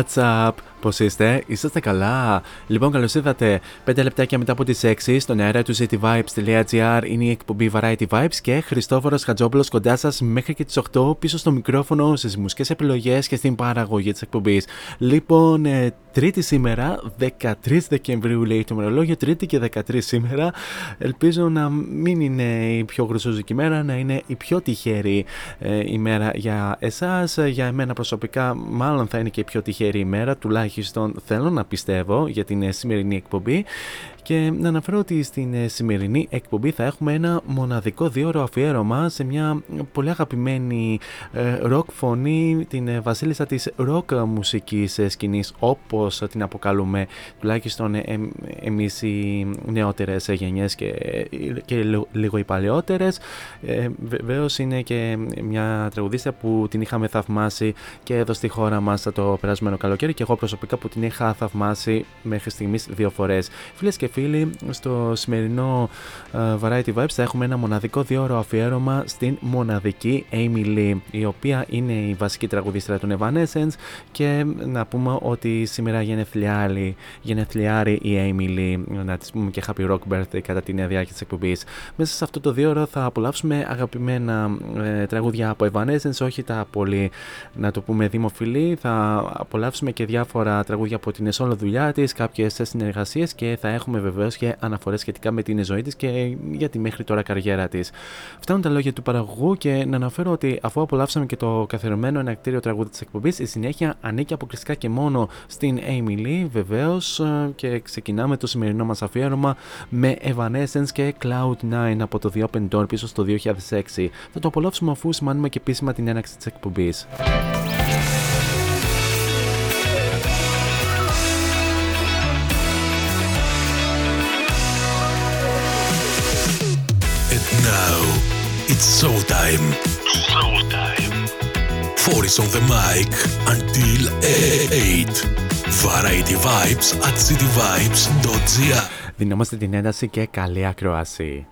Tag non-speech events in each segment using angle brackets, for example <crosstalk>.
WhatsApp Πώ είστε, είσαστε καλά; Λοιπόν, καλώς ήρθατε 5 λεπτάκια μετά από τις 6 στον αέρα του cityvibes.gr. Είναι η εκπομπή Variety Vibes και Χριστόφορος Χατζόπουλος κοντά σας μέχρι και τις 8 πίσω στο μικρόφωνο, στις μουσικές επιλογές και στην παραγωγή της εκπομπής. Λοιπόν, ε, Τρίτη σήμερα, 13 Δεκεμβρίου λέει το ημερολόγιο, Τρίτη και 13 σήμερα. Ελπίζω να μην είναι η πιο γρουσούζικη ημέρα, να είναι η πιο τυχερή ε, ημέρα για εσάς. Για εμένα προσωπικά μάλλον θα είναι και η πιο τυχερή ημέρα, τουλάχιστον θέλω να πιστεύω για την ε, σημερινή εκπομπή. Και να αναφέρω ότι στην ε, σημερινή εκπομπή θα έχουμε ένα μοναδικό δύο αφιέρωμα σε μια πολύ αγαπημένη ροκ φωνή, την ε, βασίλισσα της ροκ μουσικής ε, σκηνής όπως την αποκαλούμε τουλάχιστον ε, εμ- εμείς οι νεότερες γενιές και, και λι- λίγο οι παλαιότερες. Ε, Βεβαίως είναι και μια τραγουδίστρια που την είχαμε θαυμάσει και εδώ στη χώρα μας το περασμένο καλοκαίρι και εγώ προσωπικά που την είχα θαυμάσει μέχρι στιγμής δύο φορές. Φίλες και φίλοι, στο σημερινό ε, Variety Vibes θα έχουμε ένα μοναδικό διόρο αφιέρωμα στην μοναδική Amy Lee, η οποία είναι η βασική τραγουδίστρια των Evanescence και να πούμε ότι σήμερα γενεθλιάρη, γενεθλιάρη η Amy Lee, να της πούμε και happy rock birthday κατά τη νέα διάρκεια της εκπομπής. Μέσα σε αυτό το δύο ώρο θα απολαύσουμε αγαπημένα ε, τραγούδια από Evanescence, όχι τα πολύ να το πούμε δημοφιλή, θα απολαύσουμε και διάφορα τραγούδια από την εσόλο δουλειά της, κάποιες συνεργασίες και θα έχουμε βεβαίως και αναφορές σχετικά με την ζωή της και για τη μέχρι τώρα καριέρα της. Φτάνουν τα λόγια του παραγωγού και να αναφέρω ότι αφού απολαύσαμε και το καθερωμένο ενακτήριο τραγούδι της εκπομπής, η συνέχεια ανήκει αποκλειστικά και μόνο στην Amy Lee βεβαίως ε, και ξεκινάμε το σημερινό μας αφιέρωμα με Evanescence και Cloud9 από το The Open Door πίσω στο 2006. Θα το απολαύσουμε αφού σημάνουμε και επίσημα την έναξη της εκπομπής. It's showtime. Showtime. Four is on the mic until 8. Variety Vibes at cityvibes.gr Δυνάμαστε την ένταση και καλή ακρόαση.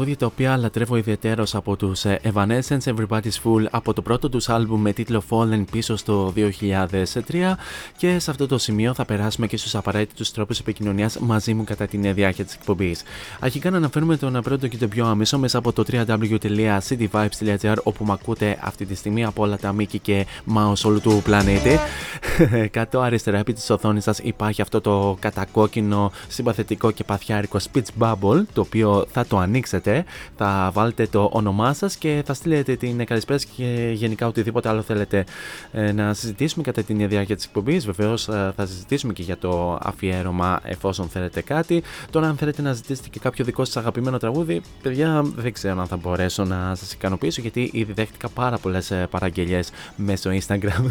Τραγούδια τα οποία λατρεύω ιδιαίτερω από τους ε, Evanescence Everybody's Full από το πρώτο τους άλμπουμ με τίτλο Fallen πίσω στο 2003 και σε αυτό το σημείο θα περάσουμε και στους απαραίτητους τρόπους επικοινωνίας μαζί μου κατά την διάρκεια της εκπομπής. Αρχικά να αναφέρουμε τον πρώτο και το πιο άμεσο μέσα από το www.cityvibes.gr όπου με ακούτε αυτή τη στιγμή από όλα τα μήκη και mouse όλου του πλανήτη. <laughs> Κάτω αριστερά επί της οθόνης σας υπάρχει αυτό το κατακόκκινο, συμπαθητικό και παθιάρικο speech bubble το οποίο θα το ανοίξετε, θα βάλετε το όνομά σας και θα στείλετε την καλησπέρα και γενικά οτιδήποτε άλλο θέλετε ε, να συζητήσουμε κατά την διάρκεια της εκπομπής. Βεβαίως ε, θα συζητήσουμε και για το αφιέρωμα εφόσον θέλετε κάτι. Τώρα, αν θέλετε να ζητήσετε και κάποιο δικό σας αγαπημένο τραγούδι, παιδιά, δεν ξέρω αν θα μπορέσω να σας ικανοποιήσω γιατί ήδη δέχτηκα πάρα πολλές ε, παραγγελίε μέσω Instagram.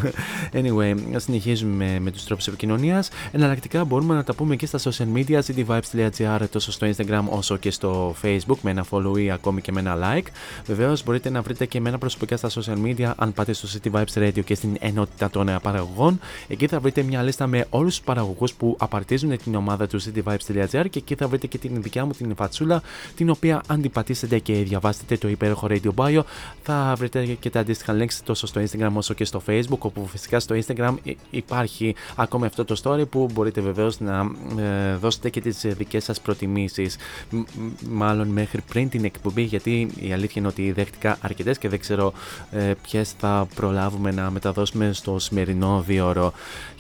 <laughs> anyway, συνεχίζουμε με τους τρόπους επικοινωνίας. Εναλλακτικά μπορούμε να τα πούμε και στα social media, cityvibes.gr τόσο στο Instagram όσο και στο Facebook με ένα follow ή ακόμη και με ένα like. Βεβαίως μπορείτε να βρείτε και εμένα προσωπικά στα social media αν πάτε στο City Vibes Radio και στην ενότητα των παραγωγών. Εκεί θα βρείτε μια λίστα με όλους τους παραγωγούς που απαρτίζουν την ομάδα του cityvibes.gr και εκεί θα βρείτε και την δικιά μου την φατσούλα την οποία αν την πατήσετε και διαβάσετε το υπέροχο Radio Bio θα βρείτε και τα αντίστοιχα links τόσο στο Instagram όσο και στο Facebook όπου φυσικά στο Instagram υπάρχει ακόμη αυτό το story που μπορείτε βεβαίως να ε, δώσετε και τις δικές σας προτιμήσεις μάλλον μέχρι πριν την εκπομπή γιατί η αλήθεια είναι ότι δέχτηκα αρκετές και δεν ξέρω ε, ποιες θα προλάβουμε να μεταδώσουμε στο σημερινό δύο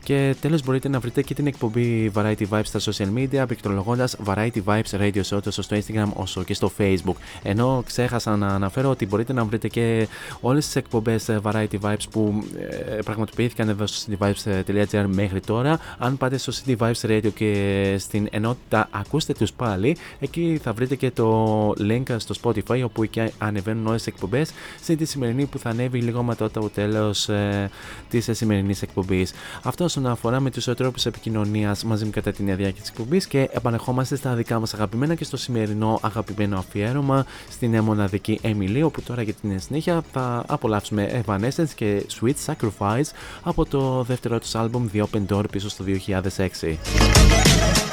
και τέλος μπορείτε να βρείτε και την εκπομπή Variety Vibes στα social media πληκτρολογώντα Variety Vibes Radio Show τόσο στο Instagram όσο και στο Facebook. Ενώ ξέχασα να αναφέρω ότι μπορείτε να βρείτε και όλες τις εκπομπές ε, Variety Vibes που ε, πραγματοποιήθηκαν εδώ στο cityvibes.gr μέχρι τώρα. Αν πάτε στο City Vibes Radio και στην ενότητα ακούστε τους πάλι, εκεί θα βρείτε και το link στο Spotify όπου εκεί ανεβαίνουν όλες τις εκπομπές σε τη σημερινή που θα ανέβει λίγο μετά το τέλος ε, της σημερινής εκπομπής. Αυτός όσον αφορά με τους τρόπου επικοινωνίας μαζί μου κατά την διάρκεια της εκπομπής και επανεχόμαστε στα δικά μας αγαπημένα και στο σημερινό αγαπημένο αφιέρωμα στην μοναδική Emily, όπου τώρα για την συνέχεια θα απολαύσουμε Evanescence και Sweet Sacrifice από το δεύτερο τους άλμπομ The Open Door πίσω στο 2006.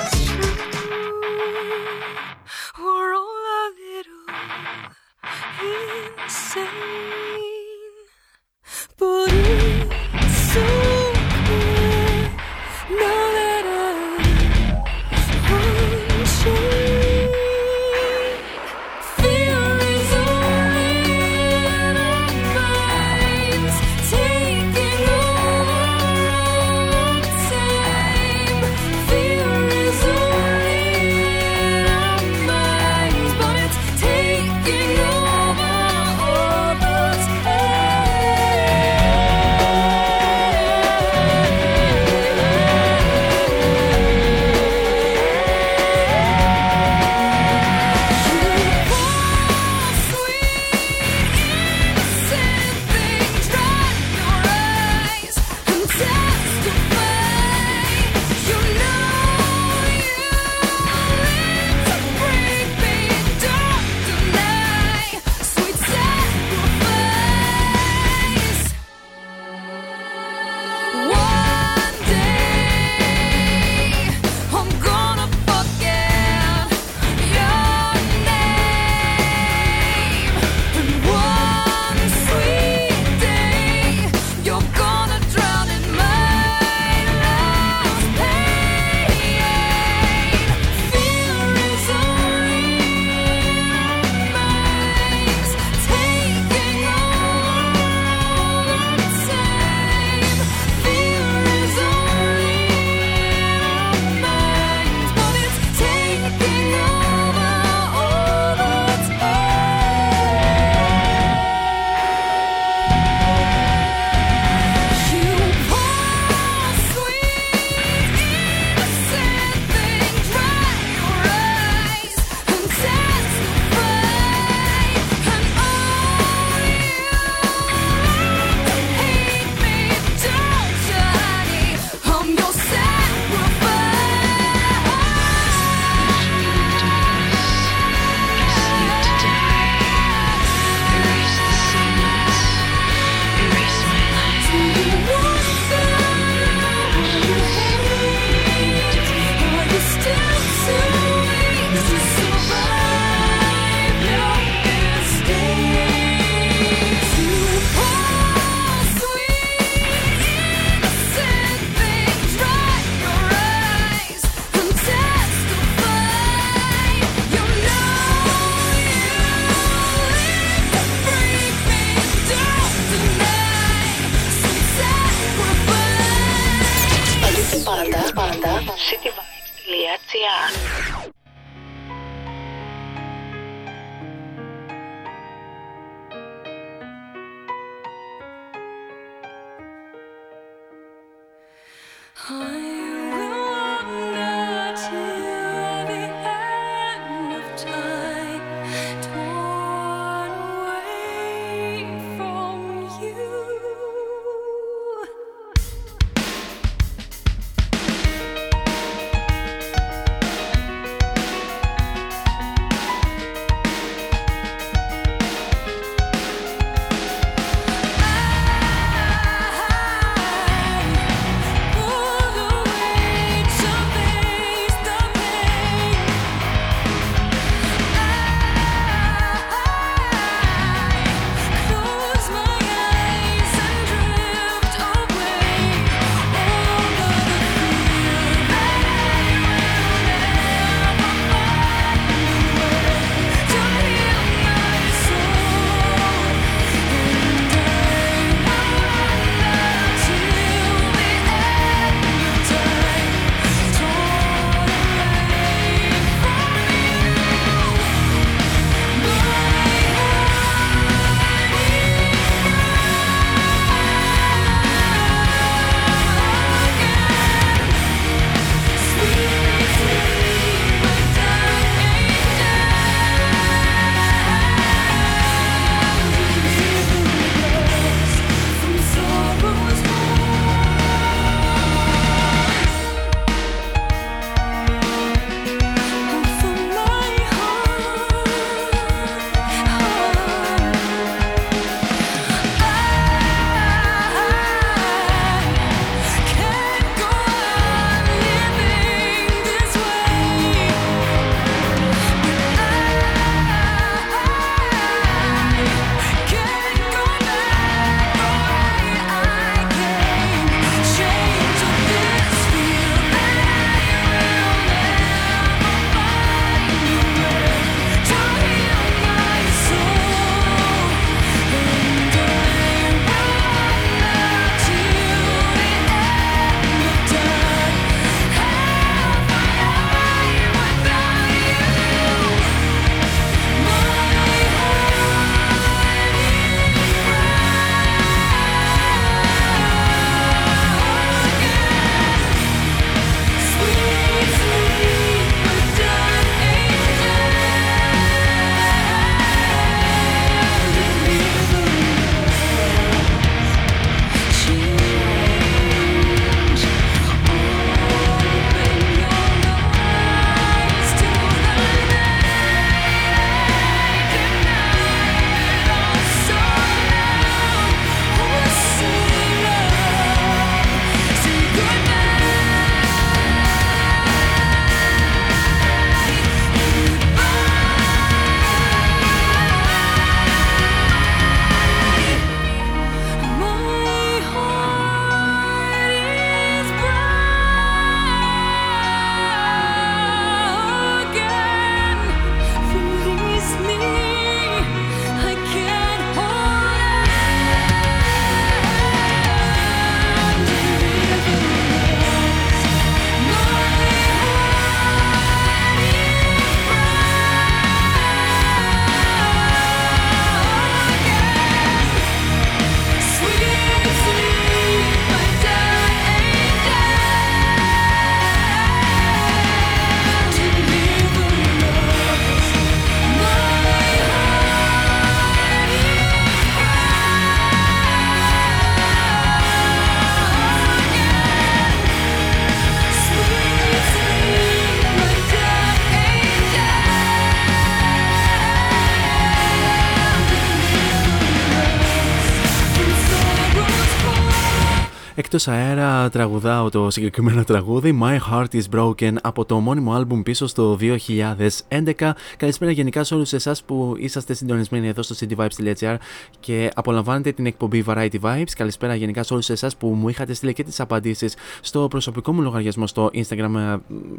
Εκτό αέρα τραγουδάω το συγκεκριμένο τραγούδι My Heart is Broken από το μόνιμο άλμπουμ πίσω στο 2011. Καλησπέρα γενικά σε όλους εσάς που είσαστε συντονισμένοι εδώ στο cityvibes.gr και απολαμβάνετε την εκπομπή Variety Vibes. Καλησπέρα γενικά σε όλους εσάς που μου είχατε στείλει και τις απαντήσεις στο προσωπικό μου λογαριασμό στο Instagram ε,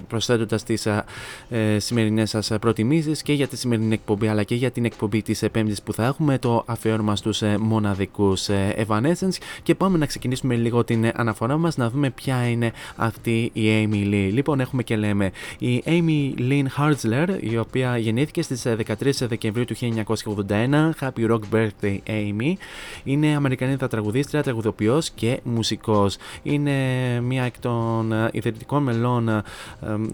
προσθέτοντας τις ε, ε σημερινές σας προτιμήσεις και για τη σημερινή εκπομπή αλλά και για την εκπομπή της Πέμπτη που θα έχουμε το αφιέρωμα στους ε, μοναδικούς ε, Evanescence. Και πάμε να ξεκινήσουμε λίγο την αναφορά μας να δούμε ποια είναι αυτή η Amy Lee. Λοιπόν, έχουμε και λέμε η Amy Lynn Hartzler, η οποία γεννήθηκε στις 13 Δεκεμβρίου του 1981. Happy Rock Birthday, Amy. Είναι Αμερικανίδα τραγουδίστρια, τραγουδοποιός και μουσικός. Είναι μία εκ των ιδρυτικών μελών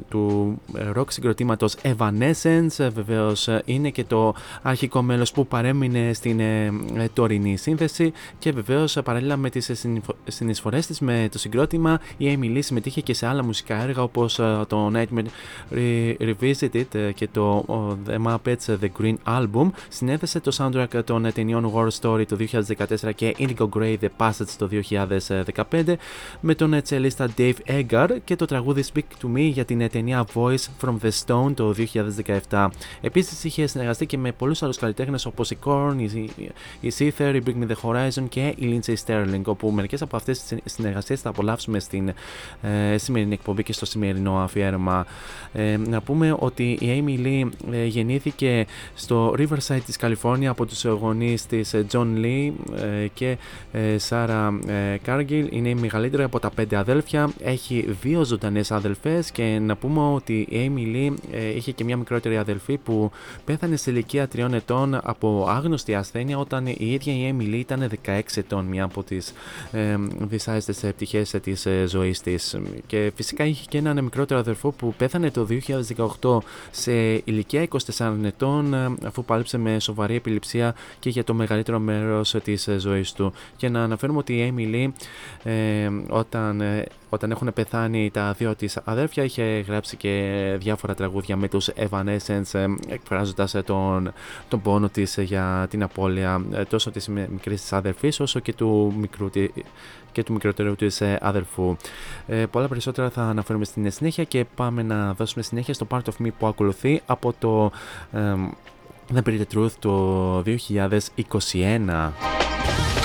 του rock συγκροτήματος Evanescence. Βεβαίως είναι και το αρχικό μέλος που παρέμεινε στην ε, τωρινή σύνθεση και βεβαίως παράλληλα με τις συνεισφορές της με το συγκρότημα η Amy Lee συμμετείχε και σε άλλα μουσικά έργα όπως ε, το Nightmare Revisited ε, και το The Muppets The Green Album. Συνέθεσε το soundtrack των ταινιών War Story το 2014 και Indigo Grey The Passage το 2015 με τον τσελίστα Dave Eggar και το τραγούδι Speak to Me για την ταινία Voice from the Stone το 2017. Επίσης είχε συνεργαστεί και με πολλούς άλλους καλλιτέχνες όπως η Korn, η Seether, η Bring Me the Horizon και η Lindsay Sterling, όπου μερικές από αυτές τις συνεργασίες θα απολαύσουμε στην ε, σημερινή εκπομπή και στο σημερινό αφιέρωμα. Ε, να πούμε ότι η Amy Lee ε, γεννήθηκε στο Riverside της Καλιφόρνια από τους γονείς της ε, John Lee ε, και Sarah Cargill. Είναι η μεγαλύτερη από τα πέντε αδέλφια. Έχει δύο ζωντανές αδελφές και να πούμε ότι η Amy Lee είχε και μια μικρότερη αδελφή που πέθανε σε ηλικία τριών ετών από άγνωστη ασθένεια όταν η ίδια η Amy Lee ήταν 16 ετών, μια από τις ε, δυσάρεστες πτυχές της ζωής της. Και φυσικά είχε και έναν μικρότερο αδερφό που πέθανε το 2018 σε ηλικία 24 ετών ε, αφού πάλεψε με σοβαρή επιληψία και για το μεγαλύτερο μέρος της ζωής του. Και να αναφέρουμε ότι η Emily ε, όταν, ε, όταν έχουν πεθάνει τα δύο της αδέρφια είχε γράψει και διάφορα τραγούδια με τους Evanescence εκφράζοντας τον, τον πόνο της για την απώλεια τόσο της μικρής της αδερφής όσο και του μικρού και του μικρότερου της αδερφού. Ε, πολλά περισσότερα θα αναφέρουμε στην συνέχεια και πάμε να δώσουμε συνέχεια στο Part of Me που ακολουθεί από το ε, The Pretty Truth το 2021.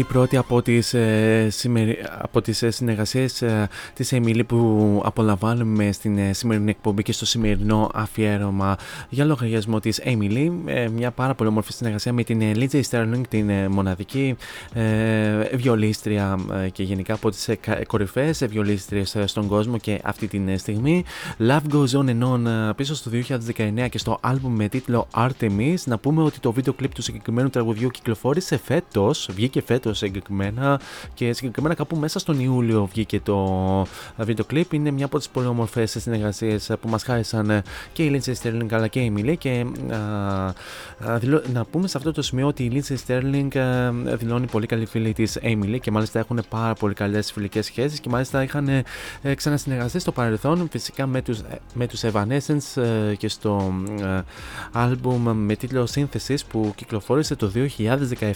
Η πρώτη από τις, ε, σημερι... από τις ε, συνεργασίες ε, της Εμίλη που απολαμβάνουμε στην ε, σημερινή εκπομπή και στο σημερινό αφιέρωμα για λογαριασμό της Emily. Ε, μια πάρα πολύ όμορφη συνεργασία με την ε, Lizzie Sterling, την ε, μοναδική ε, βιολίστρια ε, και γενικά από τις ε, κα- κορυφαίες ε, βιολίστριες ε, στον κόσμο και αυτή την ε, στιγμή. Love Goes On and On ε, πίσω στο 2019 και στο άλμπουμ με τίτλο Artemis. Να πούμε ότι το βίντεο κλιπ του συγκεκριμένου τραγουδιού κυκλοφόρησε φέτος, βγήκε και φέτο συγκεκριμένα και συγκεκριμένα κάπου μέσα στον Ιούλιο βγήκε το βίντεο κλιπ. Είναι μια από τις πολύ όμορφες συνεργασίες που μας χάρισαν και η Lindsay Sterling αλλά και η Emily. Και να πούμε σε αυτό το σημείο ότι η Lindsay Sterling δηλώνει πολύ καλή φίλη της Emily και μάλιστα έχουν πάρα πολύ καλές φιλικές σχέσεις και μάλιστα είχαν ε, ξανασυνεργαστεί στο παρελθόν φυσικά με τους με τους Evanescence ε, και στο άλμπουμ με τίτλο Synthesis που κυκλοφόρησε το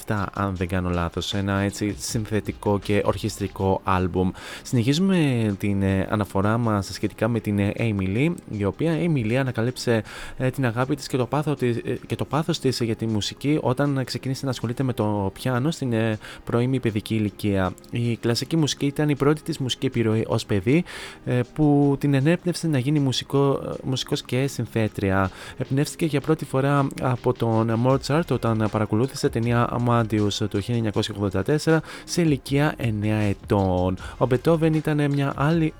2017 αν δεν κάνω λάθος ένα έτσι συνθετικό και ορχιστρικό άλμπουμ συνεχίζουμε την ε, αναφορά μας σχετικά με την Amy Lee η οποία Amy Lee ανακαλύψε την αγάπη της και το, πάθο της, και το πάθος της για τη μουσική όταν ξεκίνησε να ασχολείται με το πιάνο στην πρώιμη παιδική ηλικία η κλασική μουσική ήταν η πρώτη της μουσική επιρροή ως παιδί που την ενέπνευσε να γίνει μουσικό, μουσικός και συνθέτρια. Εμπνεύστηκε για πρώτη φορά από τον Mozart όταν παρακολούθησε ταινία Amadeus το 1984 σε ηλικία 9 ετών. Ο Beethoven ήταν μια άλλη,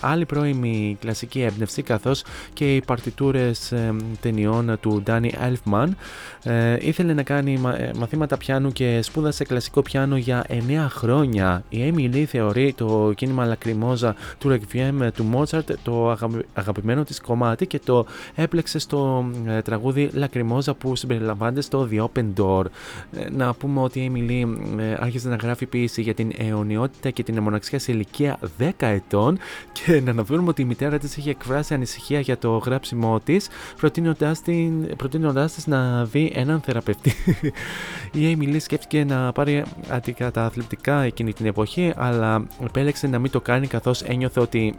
άλλη πρώιμη κλασική έμπνευση καθώς και οι παρτιτούρες ταινιών του Danny Elfman ε, ήθελε να κάνει ε, μαθήματα πιάνου και σπούδασε κλασικό πιάνο για 9 χρόνια. Η Amy Lee θεωρεί το κίνημα Lacrimosa του Requiem του Mozart το αγαπημένο της κομμάτι και το έπλεξε στο ε, τραγούδι Lacrimosa που συμπεριλαμβάνεται στο The Open Door. Ε, να πούμε ότι η Emily ε, άρχισε να γράφει ποιήση για την αιωνιότητα και την μοναξιά σε ηλικία 10 ετών και να αναφέρουμε ότι η μητέρα της είχε εκφράσει ανησυχία για το γράψιμό της προτείνοντάς, την, προτείνοντάς της να δει έναν θεραπευτή. η Emily σκέφτηκε να πάρει αντικαταθλιπτικά εκείνη την εποχή αλλά επέλεξε να μην το κάνει καθώς ένιωθε ότι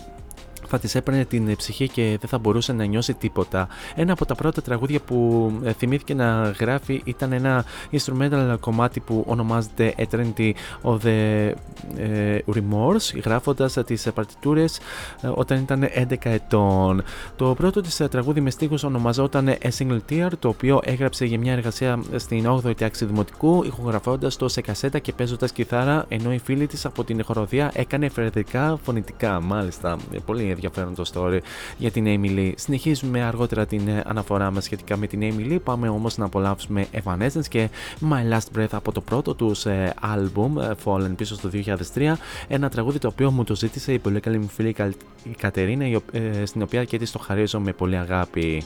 θα της έπαιρνε την ψυχή και δεν θα μπορούσε να νιώσει τίποτα. Ένα από τα πρώτα τραγούδια που ε, θυμήθηκε να γράφει ήταν ένα instrumental κομμάτι που ονομάζεται Eternity of the ε, Remorse, γράφοντας τις παρτιτούρε ε, όταν ήταν 11 ετών. Το πρώτο της τραγούδι με στίχους ονομαζόταν A Single Tear, το οποίο έγραψε για μια εργασία στην 8η τάξη δημοτικού, ηχογραφώντας το σε κασέτα και παίζοντας κιθάρα, ενώ η φίλη της από την χοροδία έκανε φρεδρικά φωνητικά. Μάλιστα, πολύ ενδιαφέρον το story για την Emily. Συνεχίζουμε αργότερα την ε, αναφορά μας σχετικά με την Emily. Πάμε όμως να απολαύσουμε Evanescence και My Last Breath από το πρώτο τους ε, album ε, Fallen πίσω στο 2003. Ένα τραγούδι το οποίο μου το ζήτησε η πολύ καλή μου φίλη η Κατερίνα, στην οποία και τη το χαρίζω με πολύ αγάπη.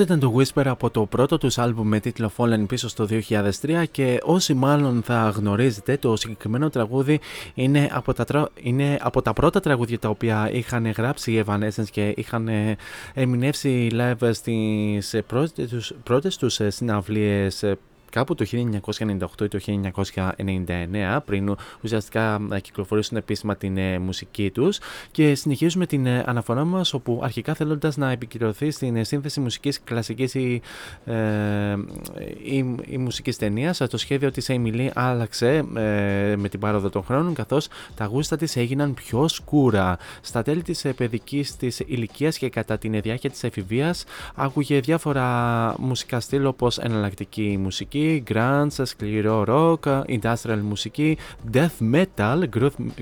Αυτό ήταν το Whisper από το πρώτο τους άλμπουμ με τίτλο Fallen πίσω στο 2003 και όσοι μάλλον θα γνωρίζετε το συγκεκριμένο τραγούδι είναι από τα, είναι από τα πρώτα τραγούδια τα οποία είχαν γράψει οι Evanescence και είχαν ερμηνεύσει live στις πρώτες τους, πρώτες τους συναυλίες κάπου το 1998 ή το 1999 πριν ουσιαστικά κυκλοφορήσουν επίσημα την μουσική τους και συνεχίζουμε την αναφορά μας όπου αρχικά θέλοντας να επικυρωθεί στην σύνθεση μουσικής κλασικής ή, ε, ή, ή μουσικής ταινίας το σχέδιο της Emily άλλαξε ε, με την πάροδο των χρόνων καθώς τα γούστα της έγιναν πιο σκούρα. Στα τέλη της παιδικής της ηλικίας και κατά την διάρκεια της εφηβείας άκουγε διάφορα μουσικά στυλ όπως εναλλακτική μουσική, grunge, σκληρό rock, industrial μουσική, death metal,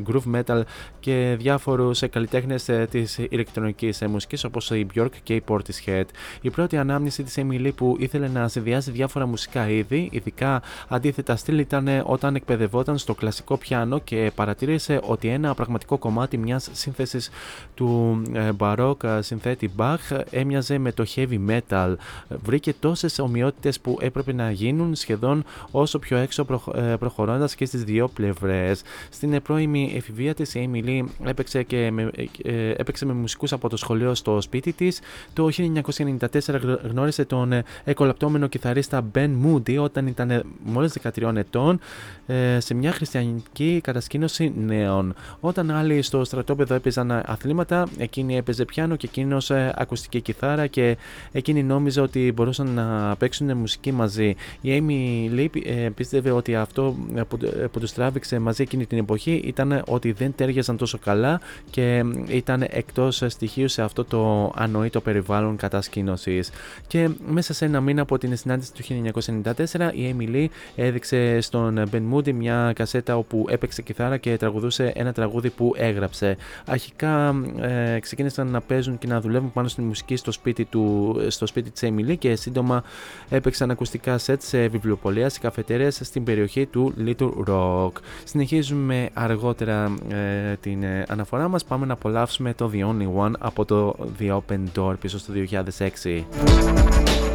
groove, metal και διάφορους καλλιτέχνες ε, της ηλεκτρονικής μουσικής όπως η Björk και η Portishead. Η πρώτη ανάμνηση της Emily που ήθελε να συνδυάσει διάφορα μουσικά είδη, ειδικά αντίθετα στυλ ήταν όταν εκπαιδευόταν στο κλασικό πιάνο και παρατήρησε ότι ένα πραγματικό κομμάτι μιας σύνθεσης του μπαρόκ ε, συνθέτη Bach έμοιαζε με το heavy metal. Βρήκε τόσες ομοιότητες που έπρεπε να γίνουν σχεδόν όσο πιο έξω ε, προχωρώντας και στις δύο πλευρές. Στην πρώιμη εφηβεία της η Emily έπαιξε, και με, ε, έπαιξε με μουσικούς από το σχολείο στο σπίτι της. Το 1994 γνώρισε τον εκολαπτώμενο κιθαρίστα Ben Moody όταν ήταν μόλις 13 ετών σε μια χριστιανική κατασκήνωση νέων. Όταν άλλοι στο στρατόπεδο έπαιζαν αθλήματα, εκείνη έπαιζε πιάνο και εκείνος ε, ακουστική κιθάρα και εκείνη νόμιζε ότι μπορούσαν να παίξουν μουσική μαζί. Η Amy Lee ε, πίστευε ότι αυτό ε, που, τους τράβηξε μαζί εκείνη την εποχή ήταν ότι δεν τέριαζαν τόσο καλά και ήταν εκτός στοιχείου σε αυτό το ανοήτο περιβάλλον κατασκήνωσης. Και μέσα σε ένα μήνα από την συνάντηση του 1994, η Amy Lee έδειξε στον Ben Moody μια κασέτα όπου έπαιξε κιθάρα και τραγουδούσε ένα τραγούδι που έγραψε. Αρχικά ε, ξεκίνησαν να παίζουν και να δουλεύουν πάνω στη μουσική στο σπίτι, του, στο σπίτι της Emily και σύντομα έπαιξαν ακουστικά σετ σε βιβλιοπολία, σε καφετέρειες στην περιοχή του Little Rock. Συνεχίζουμε αργότερα ε, την ε, αναφορά μας, πάμε να απολαύσουμε το The Only One από το The Open Door πίσω στο 2006.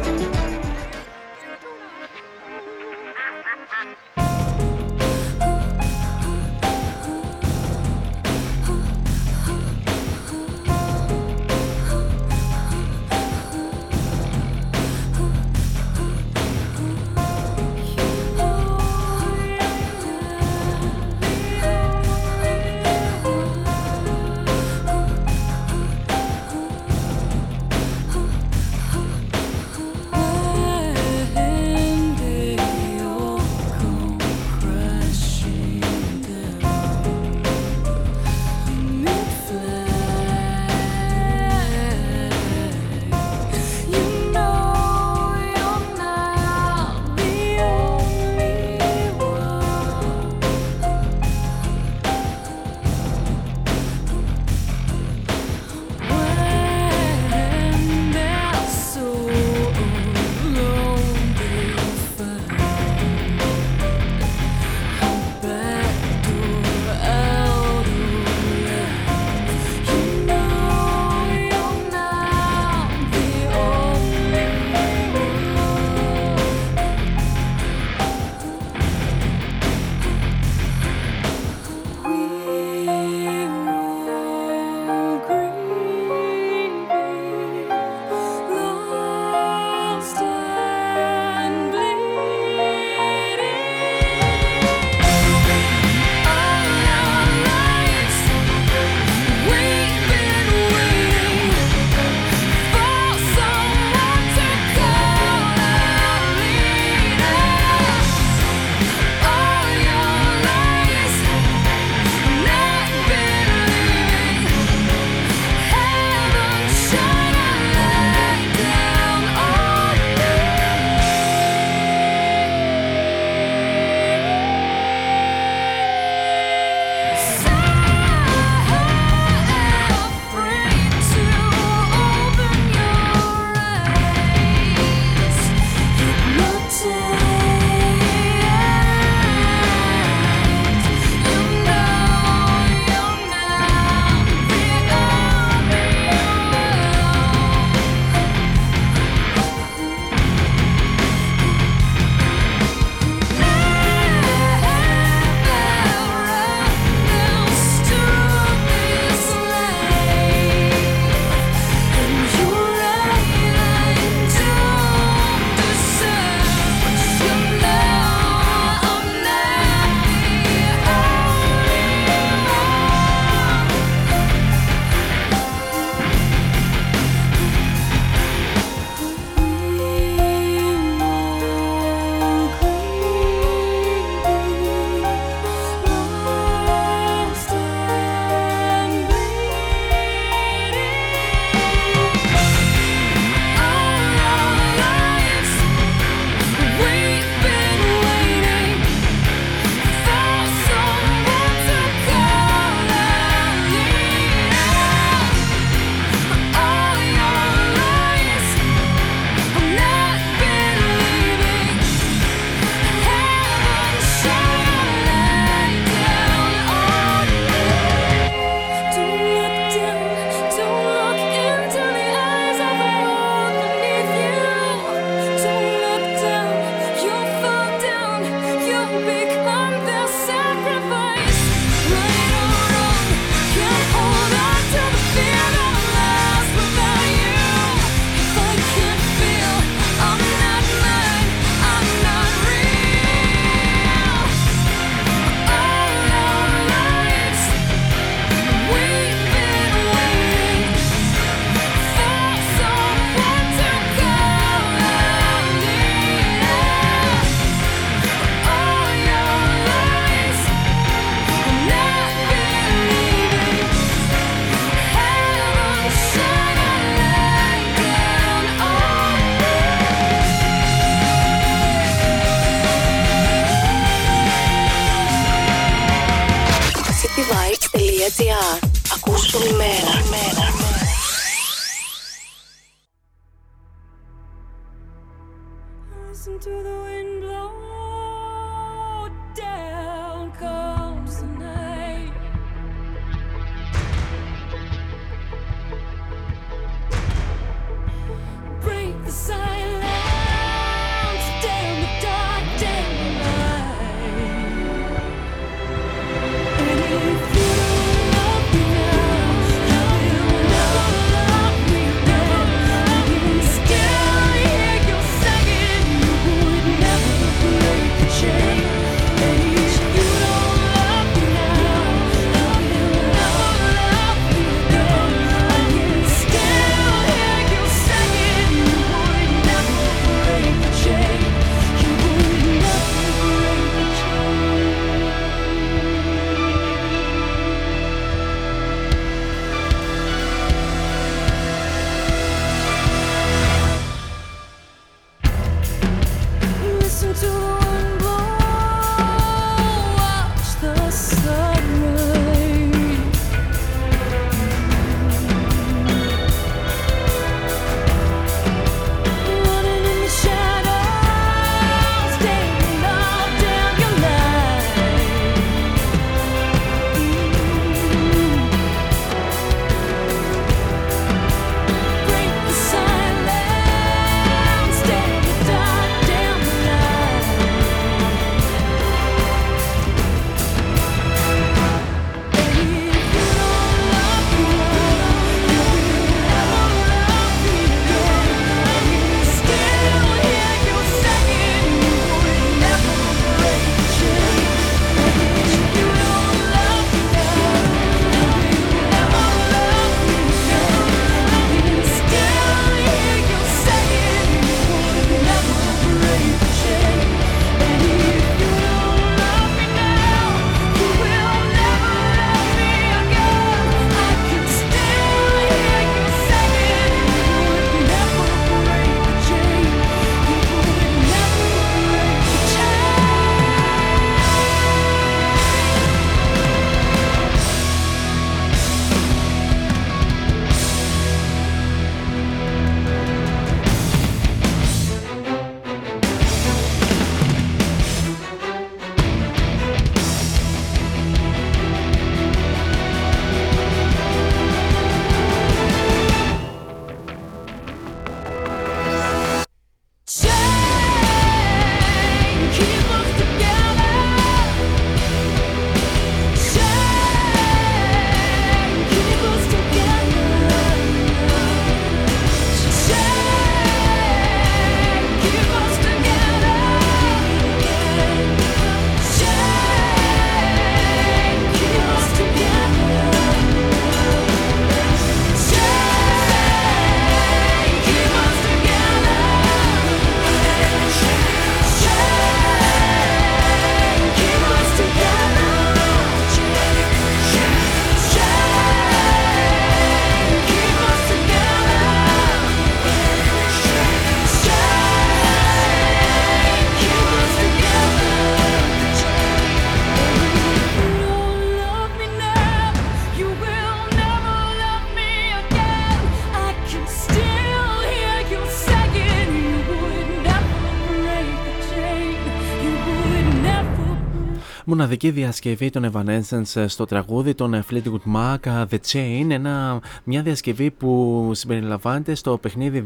Μοναδική διασκευή των Evanescence στο τραγούδι των Fleetwood Mac The Chain, ένα, μια διασκευή που συμπεριλαμβάνεται στο παιχνίδι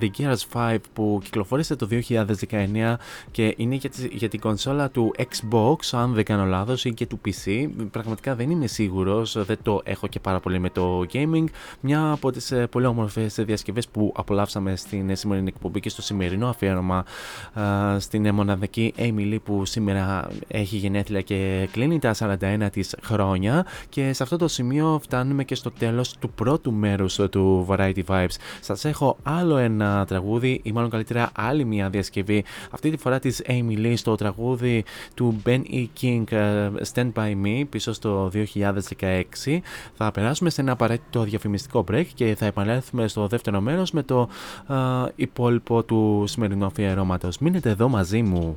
The Gears 5 που κυκλοφόρησε το 2019 και είναι για, για την κονσόλα του Xbox, αν δεν κάνω λάθος, ή και του PC. Πραγματικά δεν είμαι σίγουρος, δεν το έχω και πάρα πολύ με το gaming. Μια από τις ε, πολύ όμορφες διασκευές που απολαύσαμε στην σημερινή εκπομπή και στο σημερινό αφιέρωμα στην μοναδική Emily που σήμερα έχει γενέθλια και κλείνει τα 41 της χρόνια και σε αυτό το σημείο φτάνουμε και στο τέλος του πρώτου μέρους του Variety Vibes. Σας έχω άλλο ένα τραγούδι ή μάλλον καλύτερα άλλη μια διασκευή αυτή τη φορά της Amy Lee στο τραγούδι του Ben E. King ε, Stand By Me πίσω στο 2016. Θα περάσουμε σε ένα απαραίτητο διαφημιστικό break και θα επανέλθουμε στο δεύτερο μέρος με το uh, υπόλοιπο του σημερινού αφιερώματος. Μείνετε εδώ μαζί μου.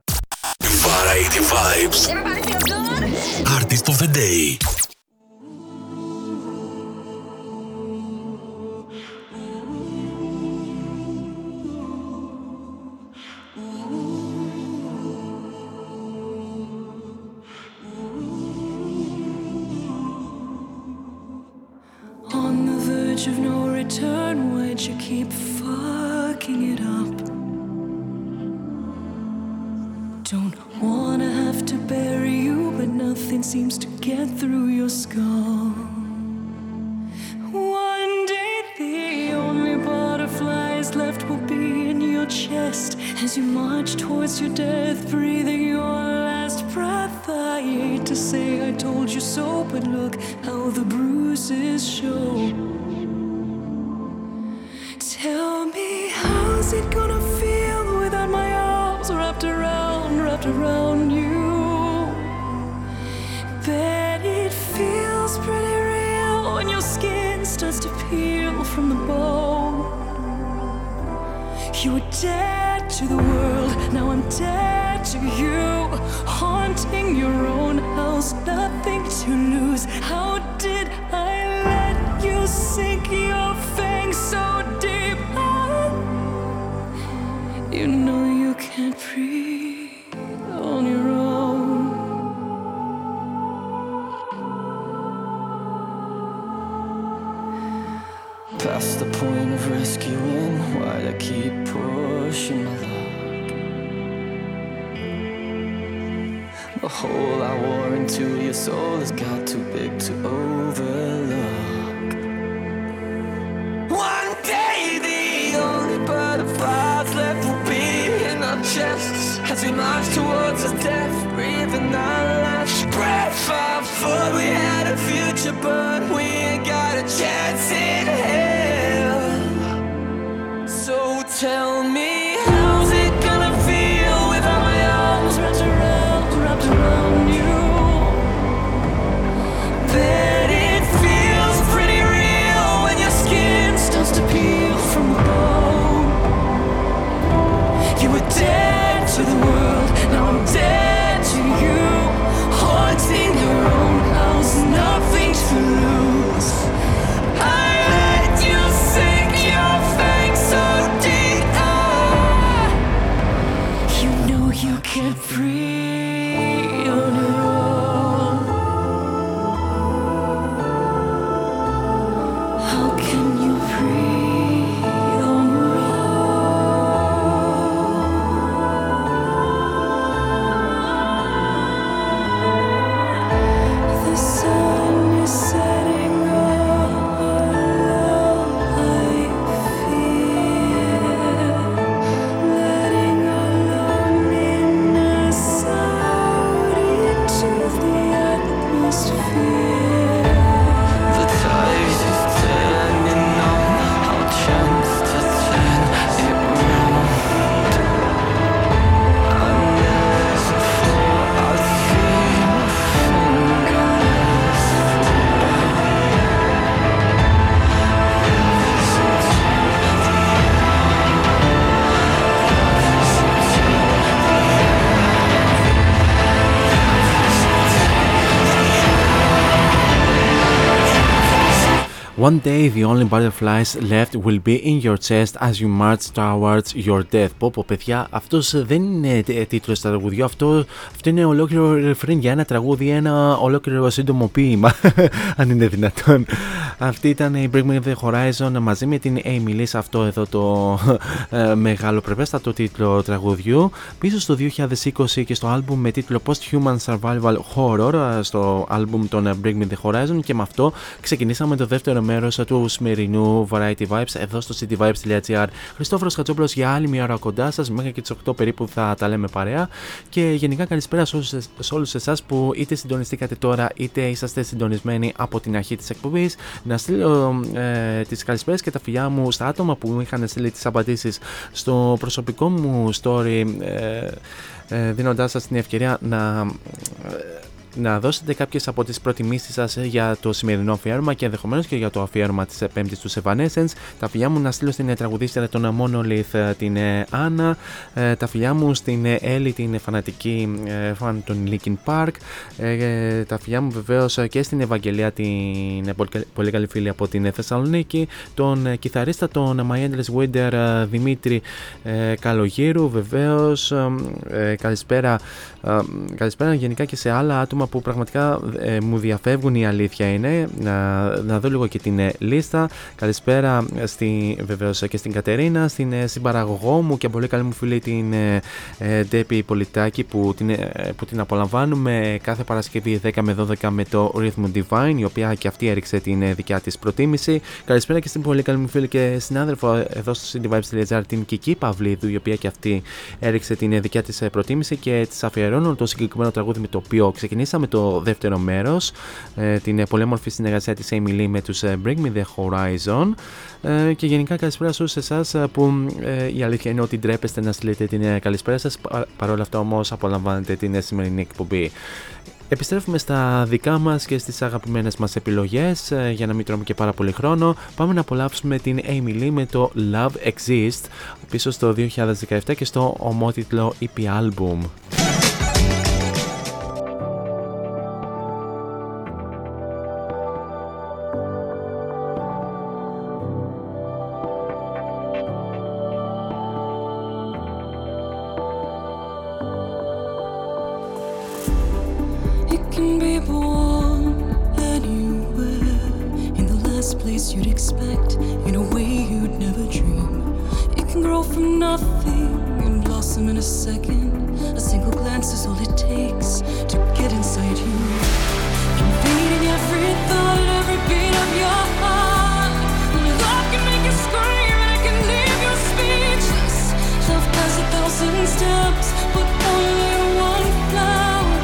Variety Vibes. Artist of the Day. On the verge of no return, why'd you keep fucking it up? Wanna have to bury you, but nothing seems to get through your skull. One day, the only butterflies left will be in your chest as you march towards your death, breathing your last breath. I hate to say I told you so, but look how the bruises show. Tell me, how's it gonna from the bone. You were dead to the world, now I'm dead to you. Haunting your own house, nothing to lose. How One day the only butterflies left will be in your chest as you march towards your death. Πω πω παιδιά, αυτός δεν είναι τίτλος τραγουδιού, αυτό, αυτό είναι ολόκληρο ρεφρέν για ένα τραγούδι, ένα ολόκληρο σύντομο ποίημα, <laughs> αν είναι δυνατόν. Αυτή ήταν η Bring Me The Horizon μαζί με την Amy Lee αυτό εδώ το ε, μεγάλο πρεπέστατο τίτλο τραγουδιού. Πίσω στο 2020 και στο άλμπουμ με τίτλο Post-Human Survival Horror στο άλμπουμ των Bring Me The Horizon και με αυτό ξεκινήσαμε το δεύτερο μέρος του σημερινού Variety Vibes εδώ στο cityvibes.gr. Χριστόφορος Χατσόπουλο για άλλη μια ώρα κοντά σας, μέχρι και τις 8 περίπου θα τα λέμε παρέα. Και γενικά καλησπέρα σε όλους εσάς που είτε συντονιστήκατε τώρα είτε είσαστε συντονισμένοι από την αρχή της εκπομπής. Να στείλω ε, τις καλησπέρες και τα φιλιά μου στα άτομα που μου είχαν στείλει τις απαντήσεις στο προσωπικό μου story. Ε, ε, δίνοντάς σας την ευκαιρία να να δώσετε κάποιες από τις προτιμήσεις σας για το σημερινό αφιέρωμα και ενδεχομένως και για το αφιέρωμα της Πέμπτης του Evanescence. Τα φιλιά μου να στείλω στην τραγουδίστρια των Monolith την Άννα. Ε, τα φιλιά μου στην Έλλη την φανατική ε, φαν των Linkin Park. Ε, τα φιλιά μου βεβαίως και στην Ευαγγελία την πολύ καλή φίλη από την Θεσσαλονίκη. Τον κιθαρίστα τον My Endless Winter Δημήτρη Καλογύρου βεβαίως. Καλησπέρα, καλησπέρα γενικά και σε άλλα άτομα που πραγματικά ε, μου διαφεύγουν η αλήθεια είναι. Να, να δω λίγο και την ε, λίστα. Καλησπέρα στη, βεβαίως και στην Κατερίνα, στην ε, συμπαραγωγό μου και πολύ καλή μου φίλη την ε, Ντέπη Πολιτάκη που την, που την απολαμβάνουμε κάθε Παρασκευή 10 με 12 με το Rhythm Divine η οποία και αυτή έριξε την δικιά της προτίμηση. Καλησπέρα και στην πολύ καλή μου φίλη και συνάδελφο εδώ στο CityVibes.gr την Κική Παυλίδου η οποία και αυτή έριξε την δικιά της προτίμηση και της αφιερώνω το συγκεκριμένο τραγούδι με το οποίο ξεκινήσαμε με το δεύτερο μέρος, ε, την πολύ όμορφη συνεργασία της Amy Lee με τους ε, Bring Me The Horizon ε, και γενικά καλησπέρα σε εσάς που η αλήθεια είναι ότι ντρέπεστε να στείλετε την καλησπέρα σας. Παρ' όλα αυτά όμως απολαμβάνετε την σημερινή εκπομπή. Επιστρέφουμε στα δικά μας και στις αγαπημένες μας επιλογές για να μην τρώμε και πάρα πολύ χρόνο. Πάμε να απολαύσουμε την Amy Lee με το Love Exist πίσω στο 2017 και στο ομότιτλο EP album. place you'd expect in a way you'd never dream. It can grow from nothing and blossom in a second. A single glance is all it takes to get inside you. Invading every thought and every beat of your heart. Love can make you scream and it can leave you speechless. Love has a thousand steps, but only one flower.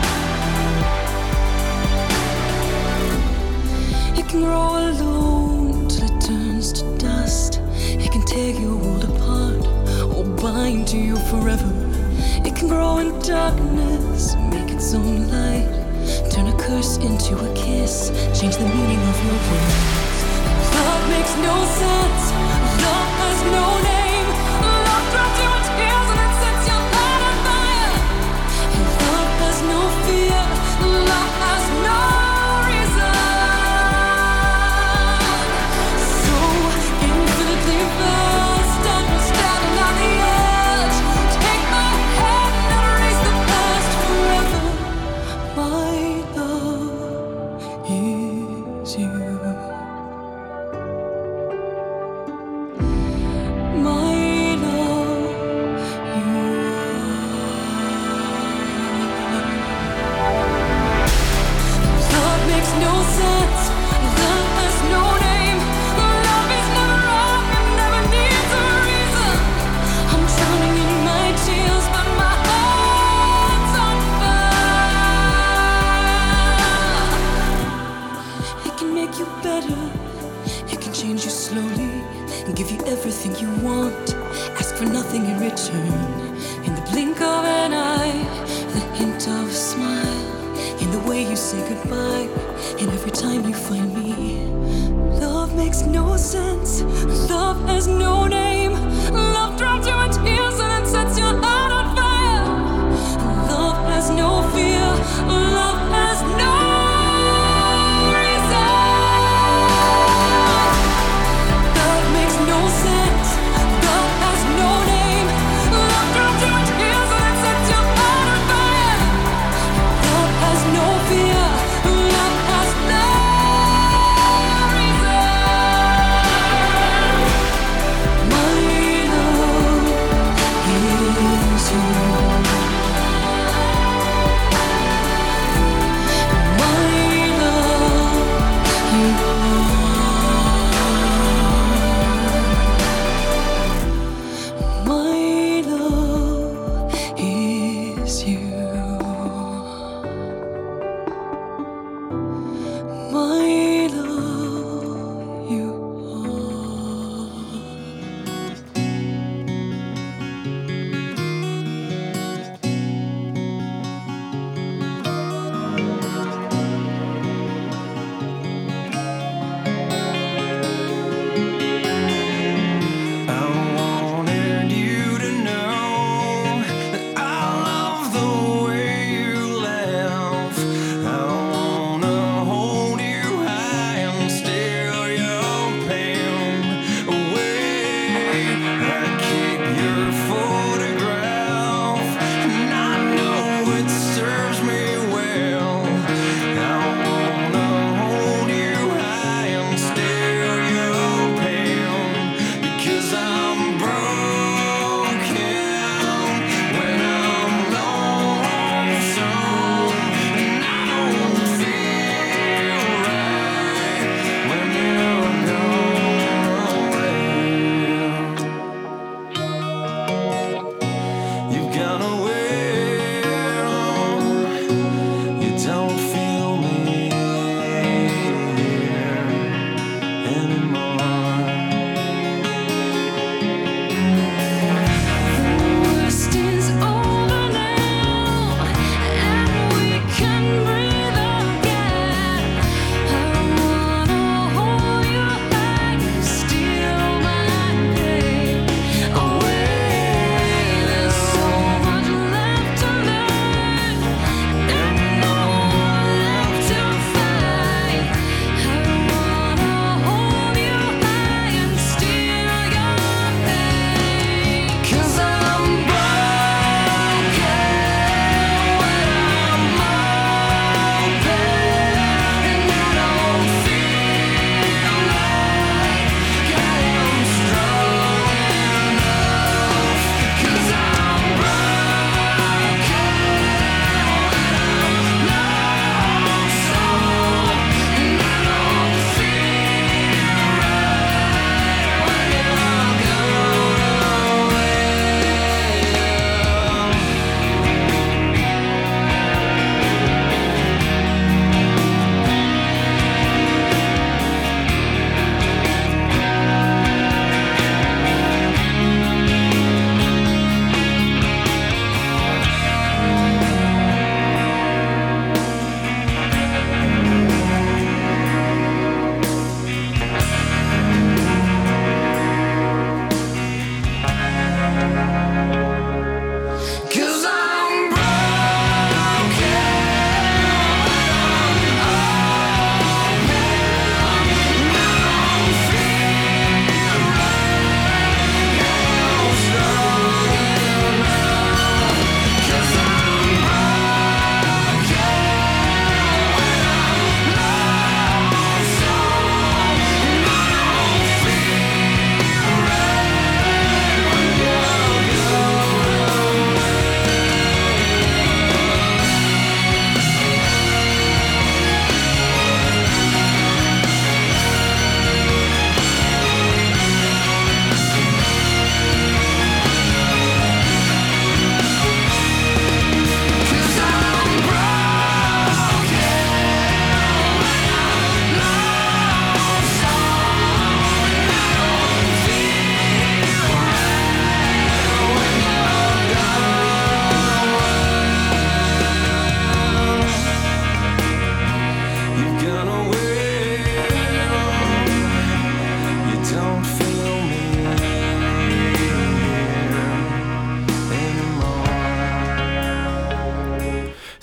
It can grow to you forever. It can grow in darkness, make its own light. Turn a curse into a kiss, change the meaning of your words. Love makes no sense, love has no name. want, ask for nothing in return. In the blink of an eye, the hint of a smile, in the way you say goodbye, and every time you find me. Love makes no sense, love has no name, love dropped you into.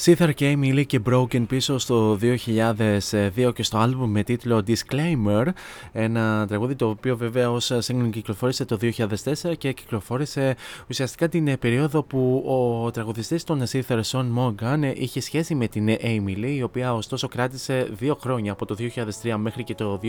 Σίθαρ και Emily και Broken πίσω στο 2002 και στο άλμπουμ με τίτλο Disclaimer ένα τραγούδι το οποίο βέβαια ως single κυκλοφόρησε το 2004 και κυκλοφόρησε ουσιαστικά την περίοδο που ο τραγουδιστής των Σίθαρ Son Morgan είχε σχέση με την Emily η οποία ωστόσο κράτησε δύο χρόνια από το 2003 μέχρι και το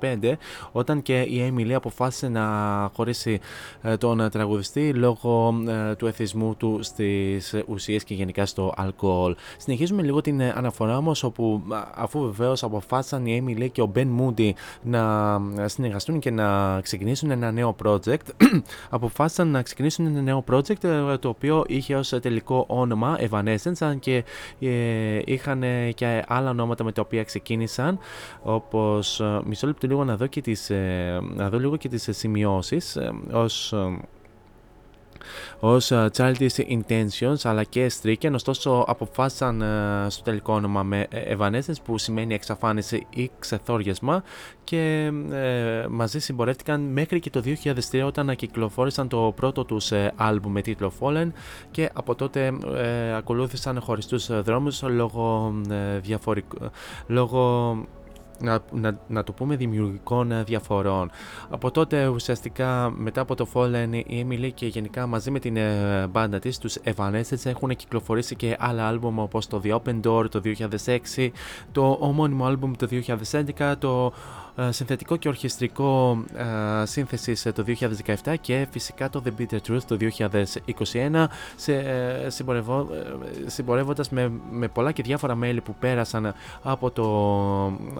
2005 όταν και η Emily αποφάσισε να χωρίσει ε, τον τραγουδιστή λόγω ε, του εθισμού του στις ουσίες και γενικά στο αλκοόλ. Συνεχίζουμε λίγο την ε, αναφορά όμω, όπου αφού βεβαίως αποφάσισαν η Amy Lee και ο Ben Moody να συνεργαστούν και να ξεκινήσουν ένα νέο project, <clears throat> αποφάσισαν να ξεκινήσουν ένα νέο project ε, το οποίο είχε ως τελικό όνομα Evanescence, αν και ε, είχαν και άλλα ονόματα με τα οποία ξεκίνησαν, όπως μισό λεπτό λίγο να δω και τις, να δω λίγο και τις σημειώσεις ως ως Childish Intentions αλλά και Stricken, ωστόσο αποφάσισαν στο τελικό όνομα με Evanescence που σημαίνει εξαφάνιση ή ξεθόριασμα και ε, μαζί συμπορεύτηκαν μέχρι και το 2003 όταν κυκλοφόρησαν το πρώτο τους ε, άλμπουμ με τίτλο Fallen και από τότε ε, ακολούθησαν χωριστούς δρόμους λόγω, λόγω να, να, να το πούμε δημιουργικών ε, διαφορών. Από τότε ουσιαστικά μετά από το Fallen η Emily και γενικά μαζί με την ε, μπάντα της τους Evanescence έχουν κυκλοφορήσει και άλλα άλμπουμ όπως το The Open Door το 2006, το ομώνυμο άλμπουμ το 2011, το ε, συνθετικό και ορχιστρικό ε, σύνθεσης το 2017 και φυσικά το The Bitter Truth το 2021 σε, ε, συμπορευό, συμπορεύοντας με, με πολλά και διάφορα μέλη που πέρασαν από το,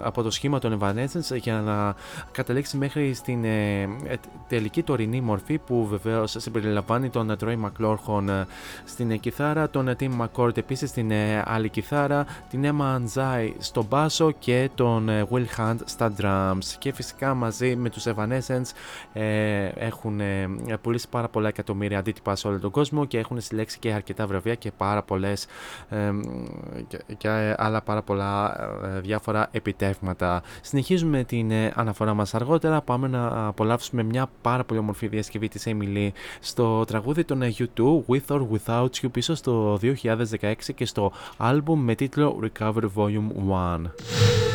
από το σχήμα των Evanescence για να καταλήξει μέχρι στην τελική τωρινή μορφή που βεβαίως συμπεριλαμβάνει τον Troy McLaughlin στην κιθάρα, τον Tim McCord επίσης στην άλλη κιθάρα, την Emma Anzai στο μπάσο και τον Will Hunt στα drum και φυσικά μαζί με τους Evanescence ε, έχουν ε, πουλήσει πάρα πολλά εκατομμύρια αντίτυπα σε όλο τον κόσμο και έχουν συλλέξει και αρκετά βραβεία και πάρα πολλές ε, και, άλλα πάρα πολλά ε, διάφορα επιτεύγματα. Συνεχίζουμε την ε, αναφορά μας αργότερα, πάμε να απολαύσουμε μια πάρα πολύ ομορφή διασκευή της Emily στο τραγούδι των U2 With or Without You πίσω στο 2016 και στο άλμπουμ με τίτλο Recover Volume 1.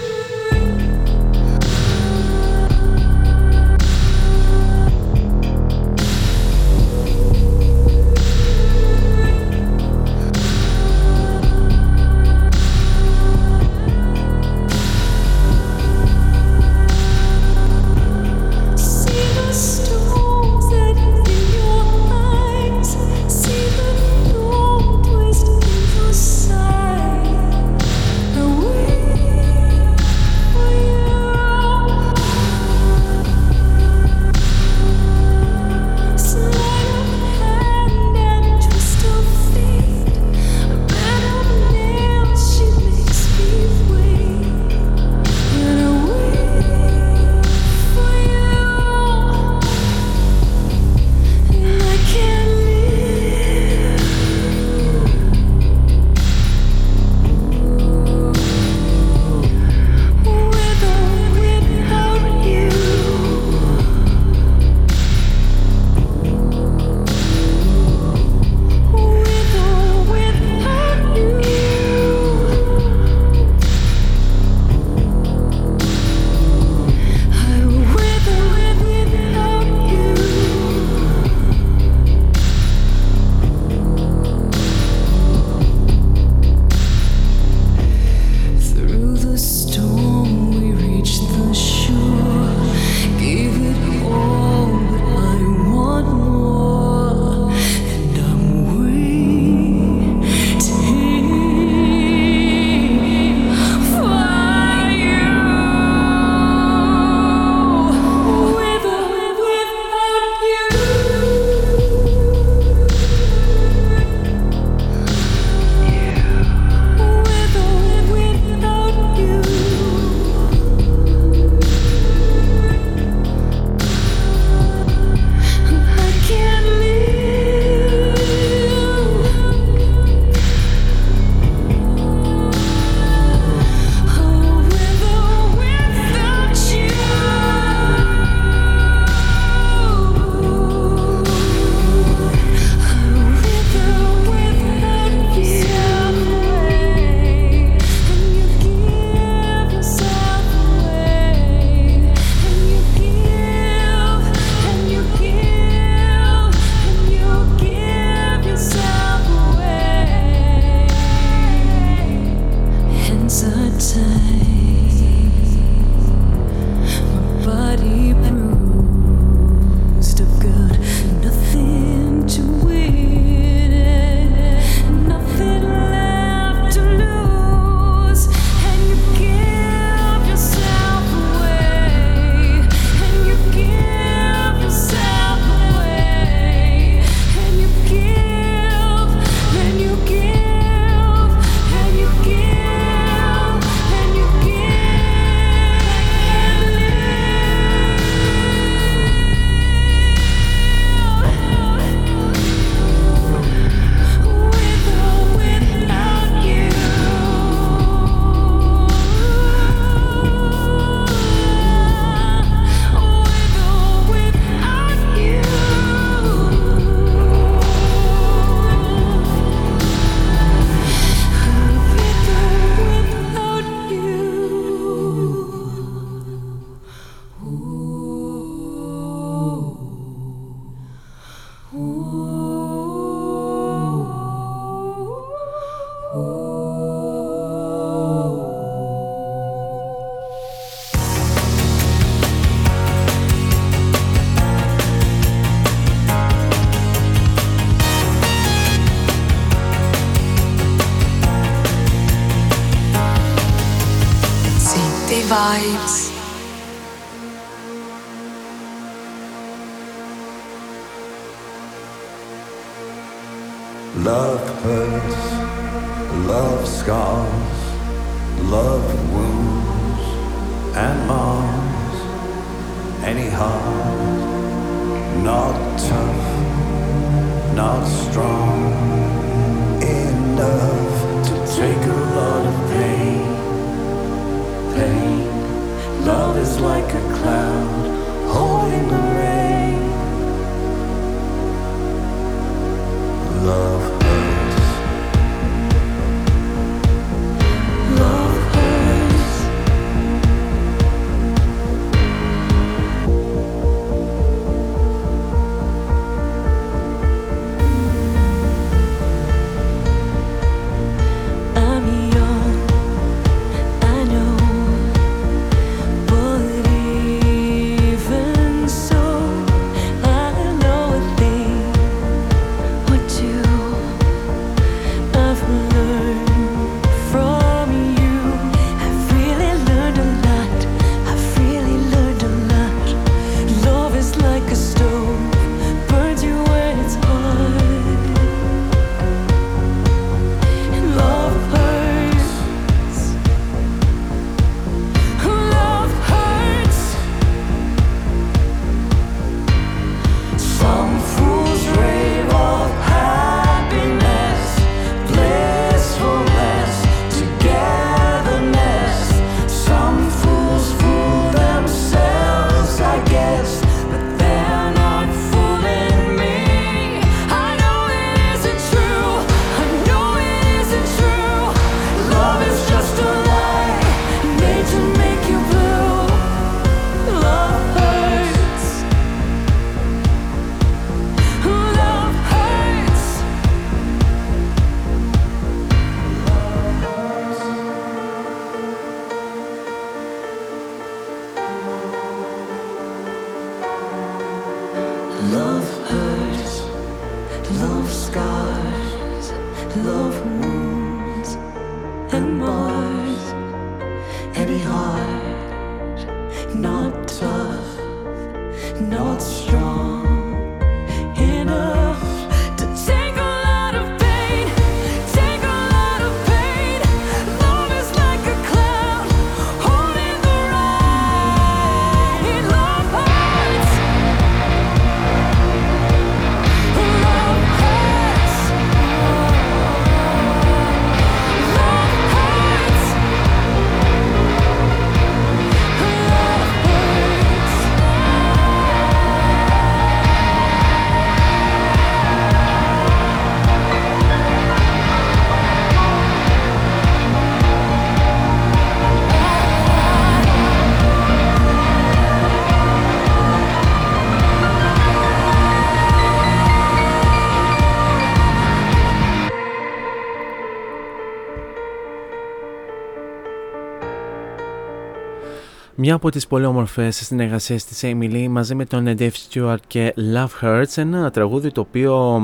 Μια από τις πολύ όμορφες συνεργασίες της Emily μαζί με τον Dave Stewart και Love Hurts, ένα τραγούδι το οποίο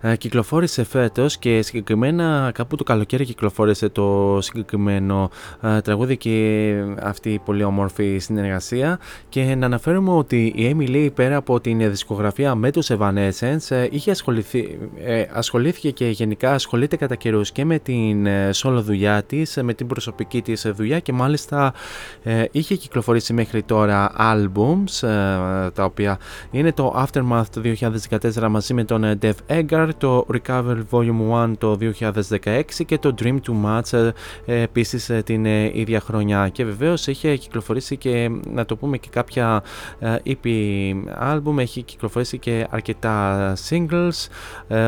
ε, ε, κυκλοφόρησε φέτος και συγκεκριμένα κάπου το καλοκαίρι κυκλοφόρησε το συγκεκριμένο ε, τραγούδι και αυτή η πολύ όμορφη συνεργασία. Και να αναφέρουμε ότι η Emily πέρα από την δισκογραφία με τους Evanescence είχε ασχοληθεί, ασχολήθηκε και γενικά ασχολείται κατά καιρούς και με την solo δουλειά της, με την προσωπική της δουλειά και μάλιστα είχε κυκλοφορήσει μέχρι τώρα albums ε, τα οποία είναι το Aftermath το 2014 μαζί με τον ε, Dev Edgar, το Recover Volume 1 το 2016 και το Dream Too Much ε, επίσης την ίδια χρονιά. Και βεβαίως είχε κυκλοφορήσει και να το πούμε και κάποια EP album, έχει κυκλοφορήσει και αρκετά singles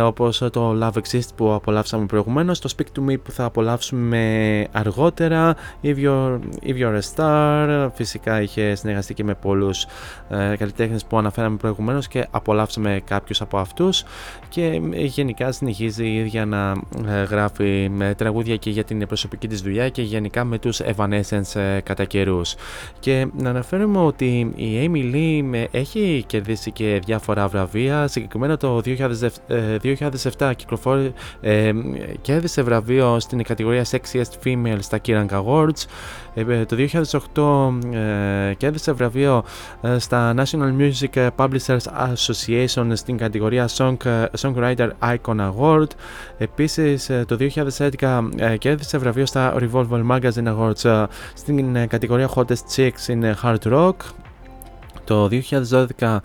όπως το Love Exists που απολαύσαμε προηγουμένως, το Speak To Me που θα απολαύσουμε αργότερα, If You're, If You're a Star Φυσικά είχε συνεργαστεί και με πολλούς ε, καλλιτέχνες που αναφέραμε προηγουμένως και απολαύσαμε κάποιους από αυτούς. Και ε, γενικά συνεχίζει η ίδια να ε, γράφει με τραγούδια και για την προσωπική της δουλειά και γενικά με τους Evanescence ε, κατά καιρούς. Και να αναφέρουμε ότι η Amy Lee έχει κερδίσει και διάφορα βραβεία. Συγκεκριμένα το 2007 κυκλοφόρησε, κέρδισε βραβείο στην κατηγορία Sexiest Female στα Kerrang Awards. Το 2008 ε, κέρδισε βραβείο ε, στα National Music Publishers Association στην κατηγορία Song, ε, Songwriter Icon Award. Επίσης το 2011 κέρδισε βραβείο στα Revolver Magazine Awards στην κατηγορία Hottest Chicks in Hard Rock. Το 2012